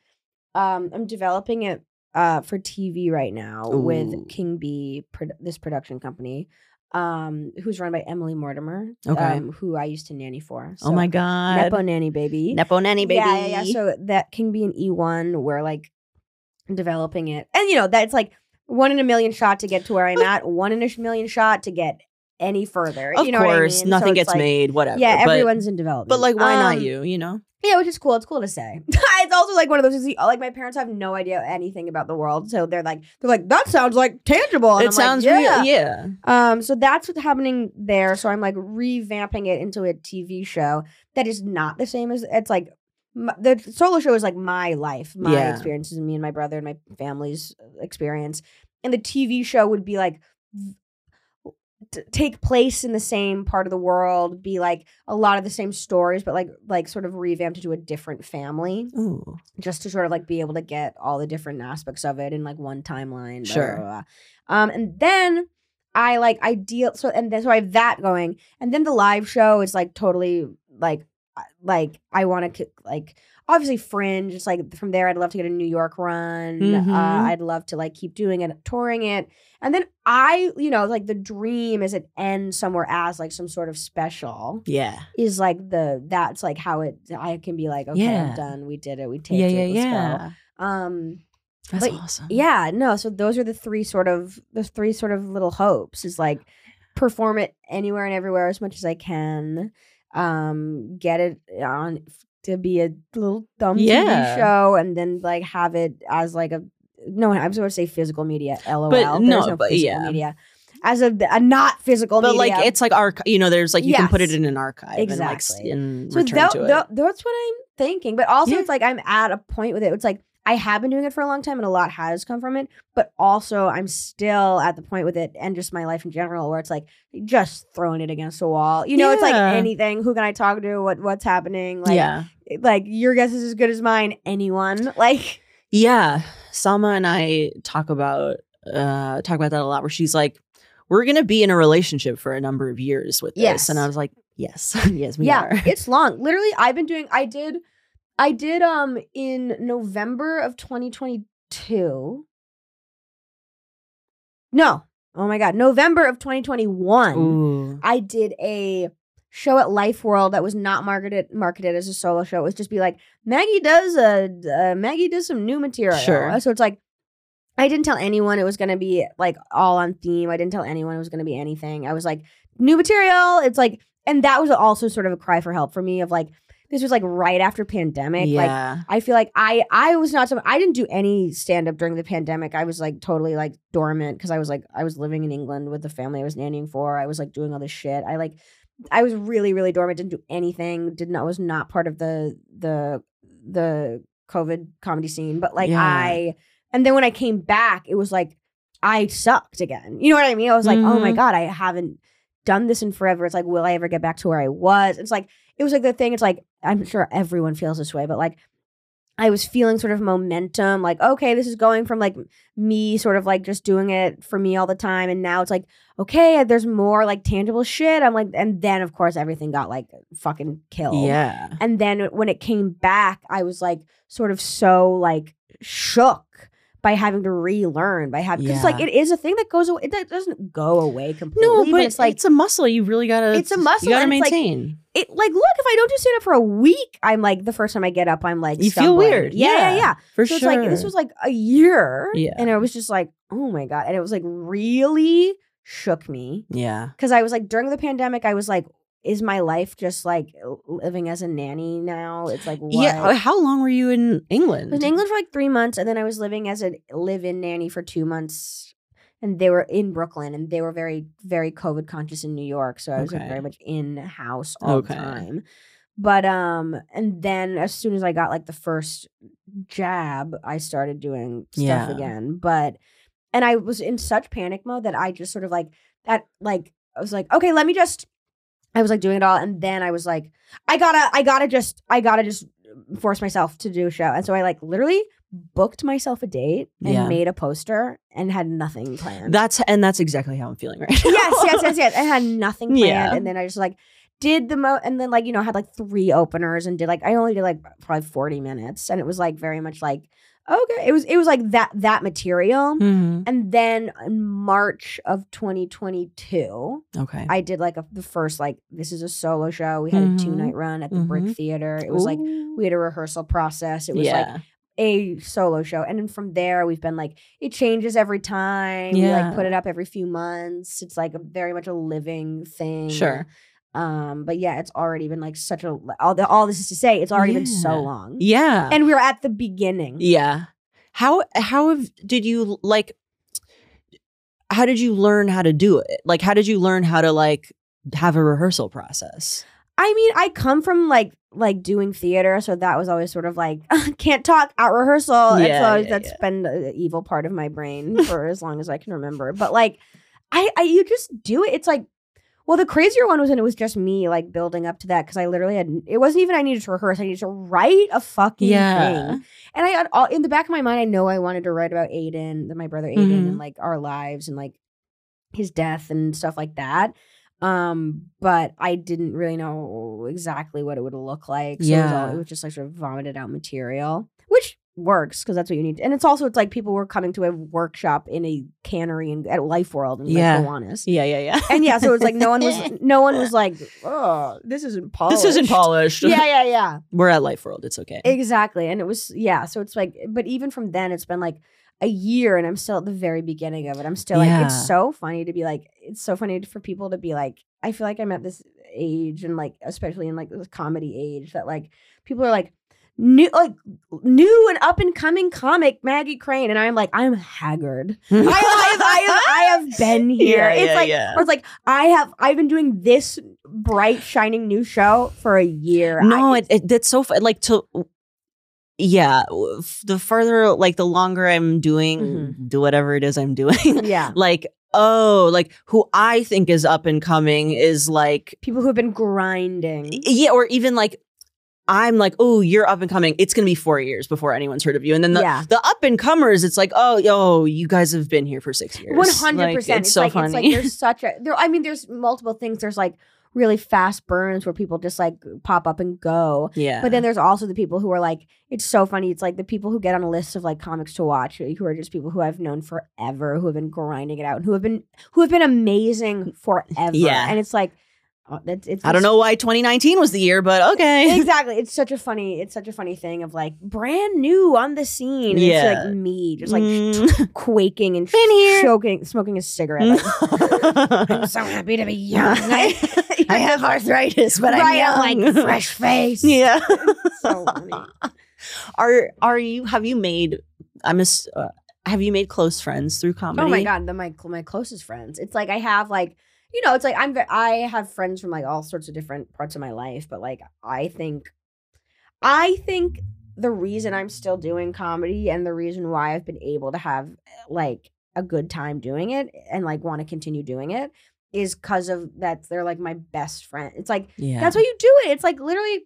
um I'm developing it uh for TV right now Ooh. with King Bee, pro- this production company, um, who's run by Emily Mortimer, Okay. um, who I used to nanny for. oh my god. Nepo nanny baby. Nepo nanny baby. Yeah, yeah, yeah. So that can be an E1 were like developing it. And you know, that's like one in a million shot to get to where I'm at, one in a million shot to get any further. of you know what I course, mean? Nothing it's gets like- made. Whatever. Yeah, but, everyone's in development. But like, why not Um, you? You know. Yeah, which is cool. It's cool to say. it's also like one of those. things. Like my parents have no idea anything about the world, so they're like, they're like, that sounds like tangible. And it I'm sounds like, real. yeah. Yeah. Um, so that's what's happening there. So I'm like revamping it into a TV show that is not the same as it's like the solo show is like my life, my Yeah. experiences, me and my brother and my family's experience, and the TV show would be like t- take place in the same part of the world, be like a lot of the same stories, but like like sort of revamped into a different family, Ooh. just to sort of like be able to get all the different aspects of it in like one timeline. blah, Sure. blah, blah. Um, and then I like I deal so and then so I have that going, and then the live show is like totally like like I want to like obviously fringe. It's like from there I'd love to get a New York run. Mhm. Uh, I'd love to like keep doing it, touring it, and then I you know like the dream is it ends somewhere as like some sort of special Yeah. is like the that's like how it I can be like okay Yeah. I'm done we did it we taped Yeah. it Yeah. Yeah. go um That's But- awesome. yeah no so those are the three sort of the three sort of little hopes is like perform it anywhere and everywhere as much as I can um get it on to be a little dumb Yeah. TV show and then like have it as like a no I was going to say physical media lol But no, no but physical yeah. media as a, a uh, not physical. But media like, it's like arch. You know, there's like you can put it in an archive and like Exactly. and So to it. that's what I'm thinking. But also, Yeah. it's like I'm at a point with it. It's like I have been doing it for a long time, and a lot has come from it. But also, I'm still at the point with it, and just my life in general, where it's like just throwing it against a wall. You know, it's like anything. Who can I talk to? What What's happening? Like, yeah. like your guess is as good as mine. Anyone? Like, Yeah. Salma and I talk about uh talk about that a lot where she's like, We're gonna be in a relationship for a number of years with this. Yes. And I was like, Yes, yes, we yeah, are. it's long. Literally, I've been doing. I did. I did. Um, in November of 2022. No. Oh my god, November of 2021. Ooh. I did a show at Life World that was not marketed marketed as a solo show. It was just be like Maggie does a uh, Maggie does some new material. Sure. So it's like I didn't tell anyone it was going to be like all on theme. I didn't tell anyone it was going to be anything. I was like new material. It's like and that was also sort of a cry for help for me of like this was like right after pandemic. Like Yeah. I feel like I I was not some I didn't do any stand up during the pandemic. I was like totally like dormant because I was like I was living in England with the family I was nannying for. I was like doing all this shit. I like I was really really dormant. Didn't do anything. Did not I was not part of the the the COVID comedy scene. But like Yeah. I and then when I came back, it was like I sucked again. You know what I mean? I was like, oh my Mhm. god, I haven't done this in forever. It's like, will I ever get back to where I was? It's like it was like the thing. It's like I'm sure everyone feels this way, but like I was feeling sort of momentum, like, okay, this is going from like me sort of like just doing it for me all the time. And now it's like, okay, there's more like tangible shit. I'm like, and then of course everything got like fucking killed. Yeah. And then when it came back, I was like sort of so like shook by having to relearn, by having, because like it is a thing that goes away. It do- doesn't go away completely. No, but it's like, it's a muscle. You really gotta It's a muscle, You gotta it's like- maintain. it like look if I don't do stand up for a week, I'm like the first time I get up, I'm like You feel weird. Yeah, yeah, Yeah, yeah. for so sure. it's like this was like a year, Yeah. and I was just like, oh my god, and it was like really shook me yeah. because I was like during the pandemic, I was like, is my life just like living as a nanny now? It's like what? Yeah. How long were you in England? I was in England for like three months, and then I was living as a live-in nanny for two months. And they were in Brooklyn, and they were very, very COVID conscious in New York. So I was like, very much in house all Okay. the time. But um, and then as soon as I got like the first jab, I started doing stuff Yeah. again. But and I was in such panic mode that I just sort of like that, like I was like, okay, let me just. I was like doing it all, and then I was like, I gotta, I gotta just, I gotta just force myself to do a show. And so I like literally booked myself a date and Yeah. made a poster and had nothing planned. That's and that's exactly how I'm feeling right now. yes, yes, yes, yes. I had nothing planned. Yeah. And then I just like did the mo and then like, you know, had like three openers and did like I only did like probably 40 minutes. And it was like very much like, okay. It was it was like that that material. Mhm. And then in March of 2022, Okay. I did like a, the first like this is a solo show. We had a Mhm. two night run at the Brick Mhm. Theater. It was like we had a rehearsal process. It was like a solo show, and then from there we've been like it changes every time. yeah. We like put it up every few months. It's like a very much a living thing. Sure. Um, but yeah, it's already been like such a all. The, all this is to say, it's already been so long, Yeah. and we were at the beginning. Yeah. How how have did you like how did you learn how to do it? Like how did you learn how to like have a rehearsal process? I mean, I come from like like doing theater, so that was always sort of like can't talk at rehearsal. That's Yeah, always yeah, that's yeah. been the evil part of my brain for as long as I can remember. But like, I, I you just do it. It's like, well, the crazier one was when it was just me like building up to that because I literally had it wasn't even I needed to rehearse. I needed to write a fucking thing. And I had all in the back of my mind, I know I wanted to write about Aiden, my brother Aiden, Mhm. and like our lives and like his death and stuff like that. Um, but I didn't really know exactly what it would look like. So it, was all, Yeah. it was just like sort of vomited out material, works because that's what you need. And it's also it's like people were coming to a workshop in a cannery and at Life World in Yeah. like. Yeah, yeah, yeah. And yeah, so it was like no one was no one was like, oh, this isn't polished. This isn't polished. Yeah, yeah, yeah. We're at Life World. It's okay. Exactly. And it was, yeah. So it's like, but even from then, it's been like a year and I'm still at the very beginning of it. I'm still like, it's so funny to be like, it's so funny for people to be like, I feel like I'm at this age and like, especially in like this comedy age that like people are like, new, like new and up and coming comic Maggie Crane. And I'm like, I'm haggard. I, I, I, I have been here. Yeah, it's yeah, like, yeah. it's like, I have, I've been doing this bright, shining new show for a year. No, I, it, it that's so fun. Like to, yeah. The further, like the longer I'm doing, Mm-hmm. do whatever it is I'm doing. yeah. like oh, like who I think is up and coming is like people who have been grinding. yeah, or even like. I'm like, oh, you're up and coming. It's gonna be four years before anyone's heard of you, and then the, Yeah. the up and comers, it's like, oh, yo, you guys have been here for six years. One hundred Like, percent. It's It's so like funny. it's like there's such a there. I mean, there's multiple things. There's like really fast burns where people just like pop up and go. yeah, But then there's also the people who are like, it's so funny. It's like the people who get on a list of like comics to watch, who are just people who I've known forever, who have been grinding it out, who have been who have been amazing mm, forever. Yeah. and it's like, it's, it's I don't know why 2019 was the year, but okay. exactly. It's such a funny. It's such a funny thing of like brand new on the scene. Yeah. it's like me just like Mm. quaking and Been here. choking, smoking a cigarette. Like, I'm so happy to be young. I, I have arthritis, but right, I'm young. like fresh face. Yeah. so funny. Are are you? Have you made? I'm a. Uh, have you made close friends through comedy? Oh my god, the my my closest friends. It's like I have like you know, it's like I'm I have friends from like all sorts of different parts of my life, but like I think I think the reason I'm still doing comedy and the reason why I've been able to have like a good time doing it and like want to continue doing it is because of that they're like my best friend. It's like Yeah. that's why you do it. It's like literally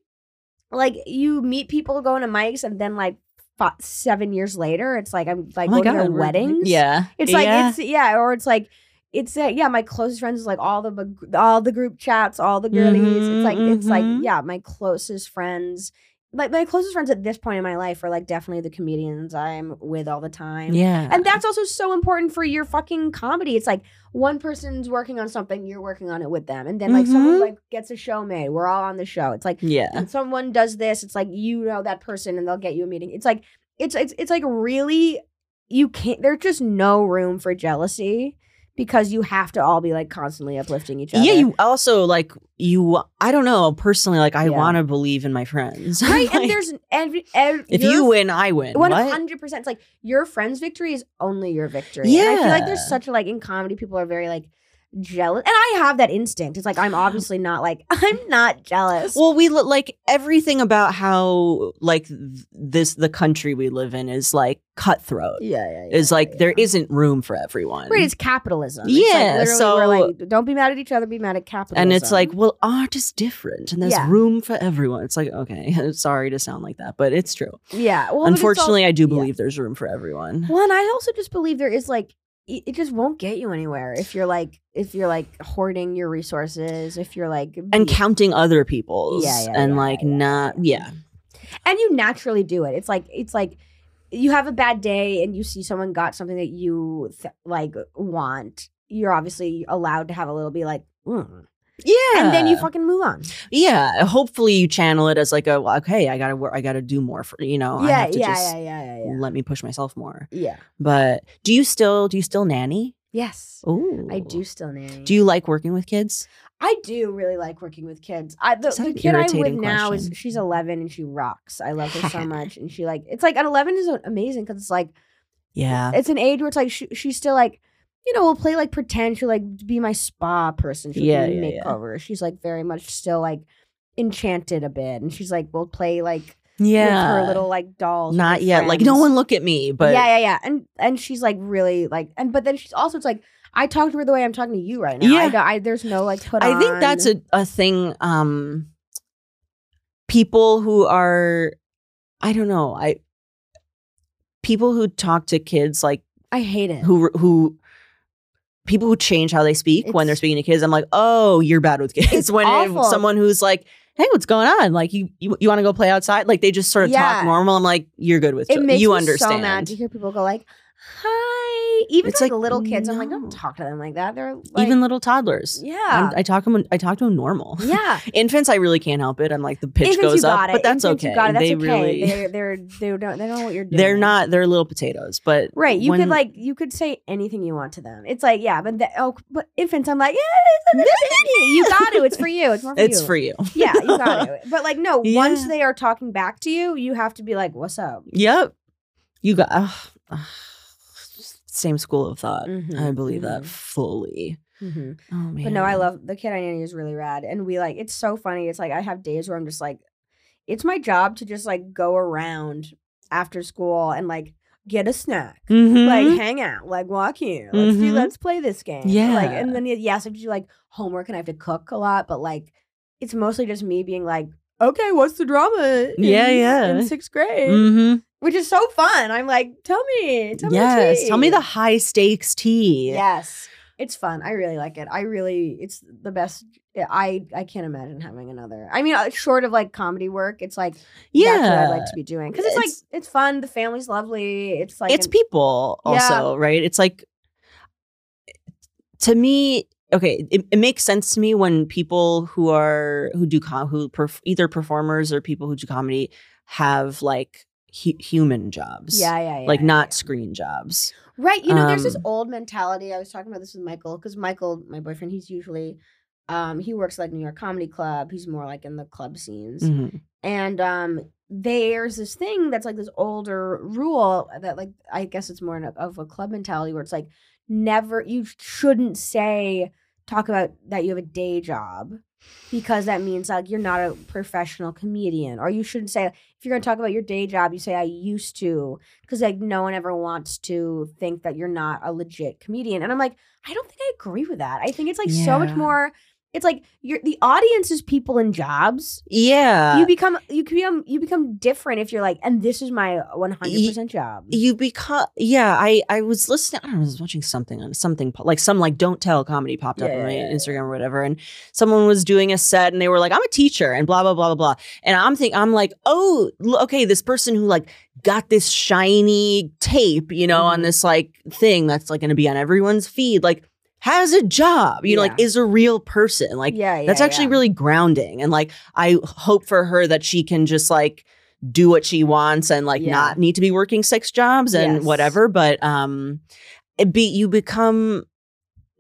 like you meet people going to mics and then like fi- seven years later, it's like I'm like Oh going to their we're- weddings. Yeah. It's like yeah. it's yeah, or it's like it's uh, yeah, my closest friends is like all the all the group chats, all the girlies. it's like it's like mhm. yeah, my closest friends. Like my closest friends at this point in my life are like definitely the comedians I'm with all the time. yeah. And that's also so important for your fucking comedy. It's like one person's working on something, you're working on it with them. And then like someone Mhm. like gets a show made. We're all on the show. It's like yeah. and someone does this, it's like you know that person and they'll get you a meeting. It's like it's it's it's like really you can't there's just no room for jealousy because you have to all be like constantly uplifting each other. Yeah, you also like you. I don't know personally. Like, I Yeah. want to believe in my friends. right Like, and there's every, every if you win, I win. Hundred percent. It's like your friend's victory is only your victory. And I feel like there's such a like in comedy, people are very like jealous, and I have that instinct. It's like I'm obviously not like I'm not jealous. Well, we look like everything about how like this the country we live in is like cutthroat. yeah, yeah, yeah. Is like yeah, there isn't room for everyone. Right, it's capitalism. It's Yeah, like so- like, don't be mad at each other, be mad at capitalism. and it's like, well, art is different, and there's Yeah. room for everyone. It's like, okay, sorry to sound like that, but it's true. yeah. Well, it's Unfortunately, I do believe there's room for everyone. well, and I also just believe there is like it just won't get you anywhere if you're like if you're like hoarding your resources if you're like And counting other people's, Yeah, yeah, and yeah, like yeah, not, yeah, and you naturally do it it's like it's like you have a bad day and you see someone got something that you th- like want, you're obviously allowed to have a little be like, "Mm." Yeah. and then you fucking move on. yeah. Hopefully you channel it as like a well, okay, I gotta work I gotta do more for you know. I yeah, have to yeah, just yeah, yeah, yeah, yeah. let me push myself more. Yeah. But do you still do you still nanny? Yes. Oh I do still nanny. Do you like working with kids? I do really like working with kids. I the, the kid I'm with irritating now is she's 11 and she rocks. I love her so much, and she like it's like at 11 is amazing because it's like Yeah. it's an age where it's like she, she's still like you know we'll play like pretend she'll like be my spa person. She'll Yeah, do yeah, makeover. She's like very much still like enchanted a bit, and she's like we'll play like Yeah. her little like dolls. her Not yet. Like no one look at me, but yeah, yeah, yeah, and and she's like really like and but then she's also it's like I talk to her the way I'm talking to you right now. Yeah. I, I there's no like put I think that's a, a thing. Um, people who are, I don't know, I people who talk to kids like I hate it. who who people who change how they speak when they're speaking to kids. I'm like, oh, you're bad with kids. It's when awful. someone who's like, hey, what's going on? Like you you, you want to go play outside? Like they just sort of Yeah. talk normal. I'm like, you're good with it makes you understand. so mad to hear people go like, "Hi," even It's like, like, little kids. I'm like, no. don't talk to them like that. They're like, Even little toddlers. yeah, I'm- I talk them. I talk to them normal. yeah. Infants, I really can't help it. I'm like the pitch Infants, goes you up, it. but that's Infants, okay. You got it. That's they okay. really, They're they're they don't they don't know what you're doing. they're not. They're little potatoes. But Right, you when- could like you could say anything you want to them. It's like yeah, but the, oh, but infants, I'm like yeah, it's a baby. you got to. It's for you. It's more for It's you. for you. yeah, you got to. But like no, once they are talking back to you, you have to be like, "What's up?" Yep. You got ugh, ugh. Same school of thought. Mhm, I believe that mhm. fully. Mm-hmm. Oh man. But no, I love the kid I nanny is really rad, and we like it's so funny. It's like I have days where I'm just like, it's my job to just like go around after school and like get a snack, Mhm. like hang out, like walk here, let's do, Mhm. let's play this game, yeah. like, and then yes, I have to do like homework and I have to cook a lot, but like it's mostly just me being like, okay, what's the drama? in- Yeah, yeah. in sixth grade, Mhm. which is so fun. I'm like, tell me, tell me, the Yes. Tell me the high stakes tea. Yes. It's fun. I really like it. I really it's the best I I can't imagine having another. I mean, uh, short of like comedy work, it's like Yeah. that's what I'd like to be doing cuz it's, It's- like it's fun, the family's lovely. It's like it's an- people also, right? It's like to me, okay, it, it makes sense to me when people who are who do com- who perf- either performers or people who do comedy have like hu- human jobs. yeah, yeah, yeah. Like yeah, not yeah. screen jobs. Right. You know, there's this Um, old mentality. I was talking about this with Michael because Michael, my boyfriend, he's usually um he works like New York Comedy Club. He's more like in the club scenes. Mhm. and um there's this thing that's like this older rule that like i guess it's more a- of a club mentality where it's like never you shouldn't say talk about that you have a day job because that means like you're not a professional comedian or you shouldn't say if you're going to talk about your day job you say i used to because like no one ever wants to think that you're not a legit comedian and i'm like i don't think i agree with that i think it's like so much more it's like you're the audience is people in jobs Yeah. you become you become you become different if you're like and this is my 100% job you become yeah i i was listening i don't know i was watching something on something like some like don't tell comedy popped up Yeah, on my yeah, instagram or whatever and someone was doing a set and they were like i'm a teacher and blah blah blah blah blah and i'm thinking i'm like oh okay this person who like got this shiny tape you know on Mhm. this like thing that's like going to be on everyone's feed like has a job you know like is a real person like yeah, yeah that's actually yeah. really grounding and like i hope for her that she can just like do what she wants and like not need to be working six jobs and Yes. whatever but um it be you become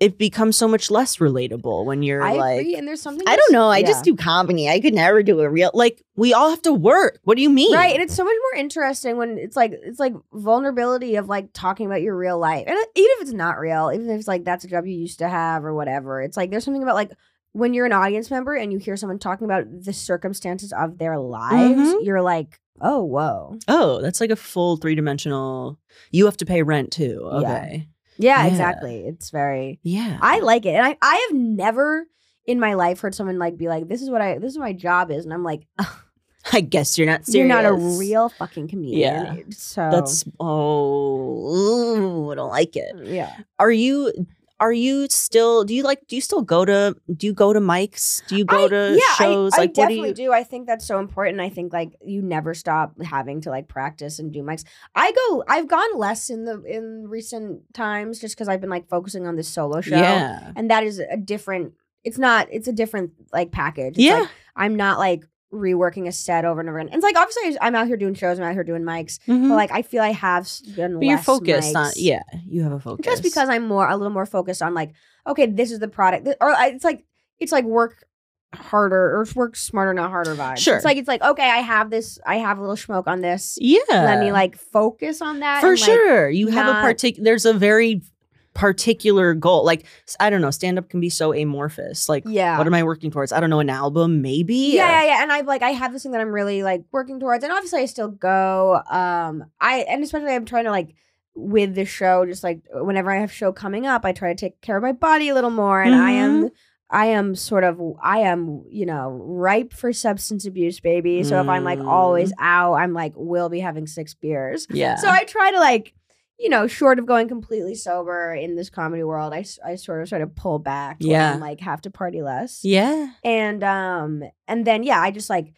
it becomes so much less relatable when you're I like agree and there's something I don't know. I yeah. just do comedy. I could never do a real like we all have to work. What do you mean? right and it's so much more interesting when it's like it's like vulnerability of like talking about your real life and even if it's not real even if it's like that's a job you used to have or whatever it's like there's something about like when you're an audience member and you hear someone talking about the circumstances of their lives Mhm. you're like oh whoa Oh, that's like a full three dimensional. You have to pay rent too. Okay. Yeah, Yeah. exactly it's very Yeah. I like it. And I, I have never in my life heard someone like be like, this is what I this is what my job is. And I'm like, "Ugh, I guess you're not serious. you're not a real fucking comedian. Yeah. So That's oh, I don't like it. yeah. Are you are you still? Do you like? Do you still go to? Do you go to mics? Do you go I- to yeah, shows? I, like, I what do definitely you? do, I think that's so important. I think like you never stop having to like practice and do mics. I go. I've gone less in the in recent times just because I've been like focusing on this solo show, Yeah. and that is a different. It's not. It's a different like package. It's, Yeah. like, I'm not like reworking a set over and over again. And it's like obviously I'm out here doing shows. I'm out here doing mics, Mhm. but like I feel I have done. But you're less focused on. Yeah, you have a focus. just because I'm more a little more focused on like okay, this is the product, or it's like it's like work harder or work smarter, not harder vibes. Sure. it's like it's like okay, I have this, I have a little smoke on this. Yeah. Let me like focus on that for and, like, sure you have a not- particular there's a very particular goal like I don't know stand up can be so amorphous like Yeah. what am i working towards i don't know an album maybe yeah, yeah, yeah. And I've like I have this thing that I'm really like working towards, and obviously I still go. Um, I and especially I'm trying to like with the show, just like whenever I have show coming up, I try to take care of my body a little more, and I am. I am sort of I am, you know, ripe for substance abuse, baby. So if I'm like always out, I'm like will be having six beers. yeah So I try to like, you know, short of going completely sober in this comedy world, I, I sort of sort of pull back Yeah. and, like have to party less. Yeah. And um and then yeah i just like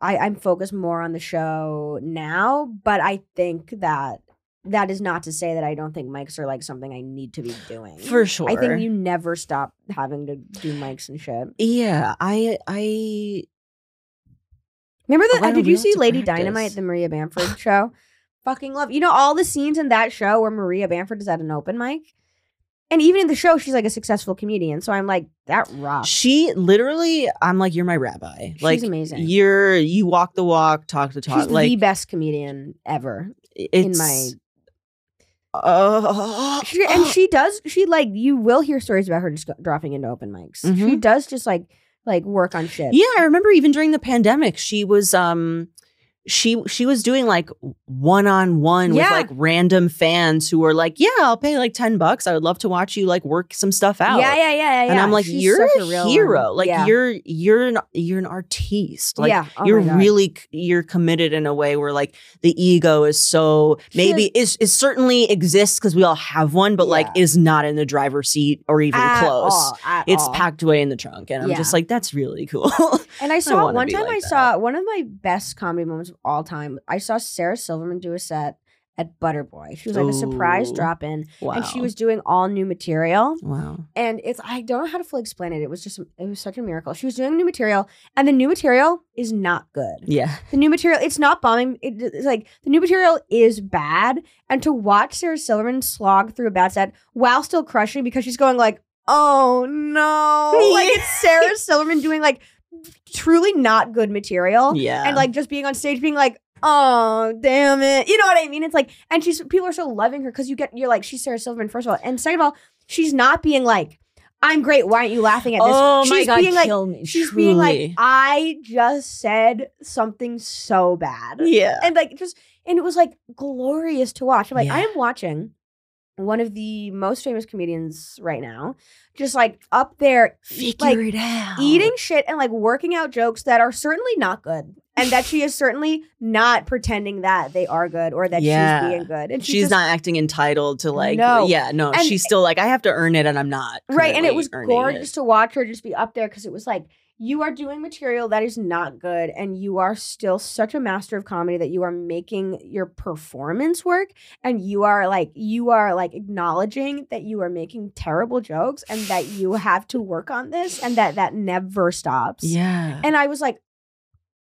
i i'm focused more on the show now but i think that that is not to say that i don't think mics are like something i need to be doing. For sure i think you never stop having to do mics and shit. Yeah i i remember Oh, that don't did you see lady practice. dynamite the maria bamford show fucking love you know all the scenes in that show where maria bamford is at an open mic and even in the show she's like a successful comedian so i'm like that rocks she literally i'm like you're my rabbi She's like amazing. you're you walk the walk talk the talk she's like the best comedian ever it's in my uh, She, and she does. She like you will hear stories about her just dropping into open mics. She Mhm. does just like like work on shit. Yeah, I remember even during the pandemic, she was um she she was doing like one on one with like random fans who were like, "Yeah, I'll pay like 10 bucks. I would love to watch you like work some stuff out." yeah, yeah, yeah, yeah. And. I'm like, She's "You're such a, real one. hero. Like yeah. you're you're an you're an artiste. Like yeah, oh you're really you're committed in a way where like the ego is so maybe is is certainly exists because we all have one, but like is not in the driver's seat or even At close. all, It's all. packed away in the trunk, and I'm Yeah. just like, that's really cool. And I saw wanna one time like I that. saw one of my best comedy moments all time. I saw Sarah Silverman do a set at Butterboy. She was like a surprise drop in, wow. and she was doing all new material. wow. And it's I don't know how to fully explain it. It was just it was such a miracle. She was doing new material, and the new material is not good. Yeah. The new material, it's not bombing. It, it's like the new material is bad. And to watch Sarah Silverman slog through a bad set while still crushing because she's going like, oh no. like it's Sarah Silverman doing like truly not good material. Yeah. And like just being on stage being like, oh damn it. You know what I mean? It's like, and she's people are so loving her because you get you're like, she's Sarah Silverman, first of all. And second of all, she's not being like, I'm great. Why aren't you laughing at this? oh she's my god, being like kill me. She's being like. I just said something so bad. yeah. And like just and it was like glorious to watch. I'm like, I am watching one of the most famous comedians right now, just like up there Figure like, it out. eating shit and like working out jokes that are certainly not good. And that she is certainly not pretending that they are good or that Yeah. she's being good. And she She's just- not acting entitled to like No. yeah, no, And- she's still like I have to earn it and I'm not. right and it was gorgeous it. to watch her just be up there because it was like you are doing material that is not good and you are still such a master of comedy that you are making your performance work and you are like you are like acknowledging that you are making terrible jokes and that you have to work on this and that that never stops. Yeah. and i was like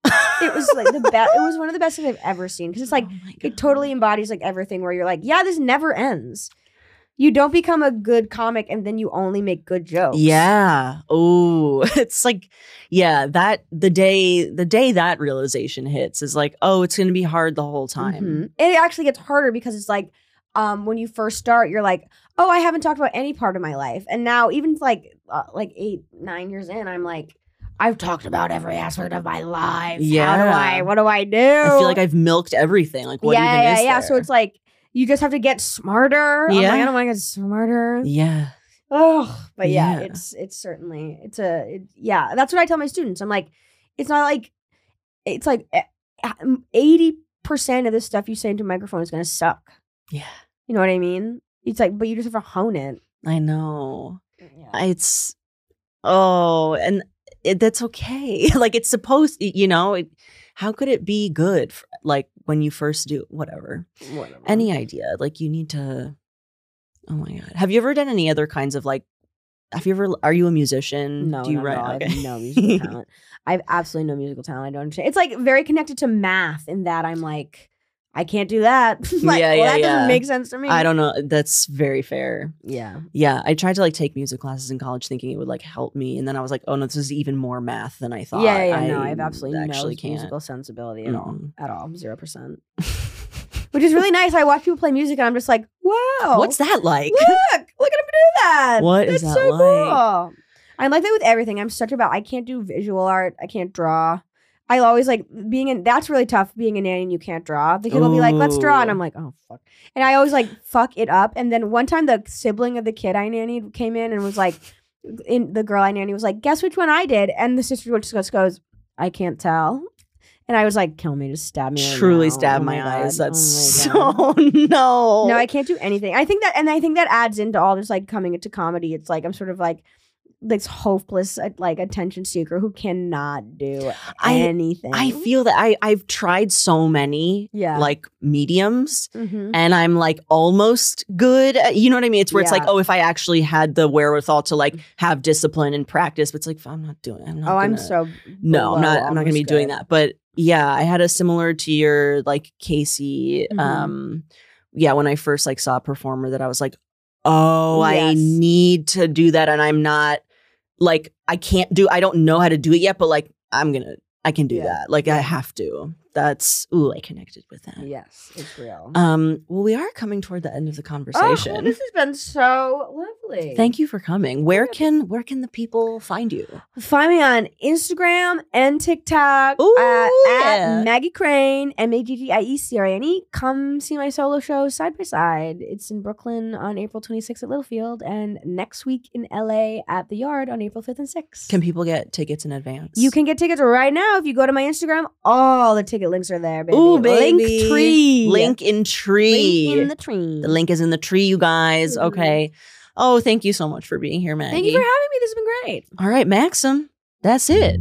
it was like the best it was one of the best things i've ever seen because it's like Oh it totally embodies like everything where you're like yeah this never ends you don't become a good comic and then you only make good jokes Yeah. Oh, it's like, yeah, that the day the day that realization hits is like, oh, it's gonna be hard the whole time. Mhm. It actually gets harder because it's like um, when you first start, you're like, oh, I haven't talked about any part of my life, and now even like uh, like eight nine years in, I'm like, I've talked about every aspect of my life. Yeah. How do I? What do I do? I feel like I've milked everything. Like, what yeah, even yeah, is yeah. there? So it's like you just have to get smarter. I'm like, Yeah. I don't want to get smarter. yeah, Oh, but yeah, Yeah. it's it's certainly it's a it, yeah. That's what I tell my students. I'm like, it's not like it's like eh, eighty percent of the stuff you say into a microphone is gonna suck. yeah. You know what I mean? It's like, but you just have to hone it. I know. Yeah. It's oh, and it, that's okay. like it's supposed, you know. It, how could it be good? f like when you first do whatever. Whatever. Any idea? Like you need to. Oh my god! Have you ever done any other kinds of like? Have you ever? Are you a musician? No, Do you not at all. I have no musical talent. I have absolutely no musical talent. I don't understand. It's like very connected to math in that I'm like, I can't do that. like, Yeah, well, yeah, that yeah. doesn't make sense to me. I don't know. That's very fair. Yeah. Yeah, I tried to like take music classes in college, thinking it would like help me, and then I was like, oh no, this is even more math than I thought. yeah, yeah, no, I have absolutely actually no can't. musical sensibility at all. Mm-mm. At all. Zero percent. Which is really nice. I watch people play music and I'm just like, wow. What's that like? Look, look at him do that. What is That's that so like? cool. I like that with everything. I'm such about I can't do visual art. I can't draw. I always like being in that's really tough being a nanny and you can't draw. The kid will be like, let's draw. And I'm like, oh fuck. And I always like fuck it up. And then one time the sibling of the kid I nannied came in and was like in the girl I nannied was like, guess which one I did? And the sister just goes, goes, I can't tell. And I was like, kill me, just stab me. right Truly now. stab Oh my, God. eyes. Oh That's my so no. No, I can't do anything. I think that, and I think that adds into all this like coming into comedy. It's like I'm sort of like this hopeless uh, like attention seeker who cannot do I- anything. I feel that I I've tried so many Yeah. like mediums Mhm. and I'm like almost good. At, you know what I mean? It's where it's like, Yeah. oh, if I actually had the wherewithal to like have discipline and practice, but it's like I'm not doing. I'm not. Oh, I'm so no, I'm not. I'm not going to be almost doing that. But yeah, I had a similar to your like Casey. Mhm. Um, yeah, when I first like saw a performer that I was like, oh, I need to do that, and I'm not like I can't do. I don't know how to do it yet, but like I'm gonna. I can do Yeah. that. Like I have to. That's ooh, I connected with that. Yes, it's real. Um, well, we are coming toward the end of the oh, conversation. this has been so lovely. Thank you for coming. Where can where can the people find you? Find me on Instagram and TikTok Ooh, at, yeah. at Maggie Crane, M A G G I E C R A N E. Come see my solo show side by side. It's in Brooklyn on April 26th at Littlefield, and next week in LA at the Yard on April 5th and 6th. Can people get tickets in advance? you can get tickets right now if you go to my Instagram. All the ticket links are there, baby. Ooh, baby. Link tree. Link in tree. Link in the tree. The link is in the tree, you guys. Mhm. Okay. Oh, thank you so much for being here, Maggie. Thank you for having me. This has been great. All right, Maxim. That's it.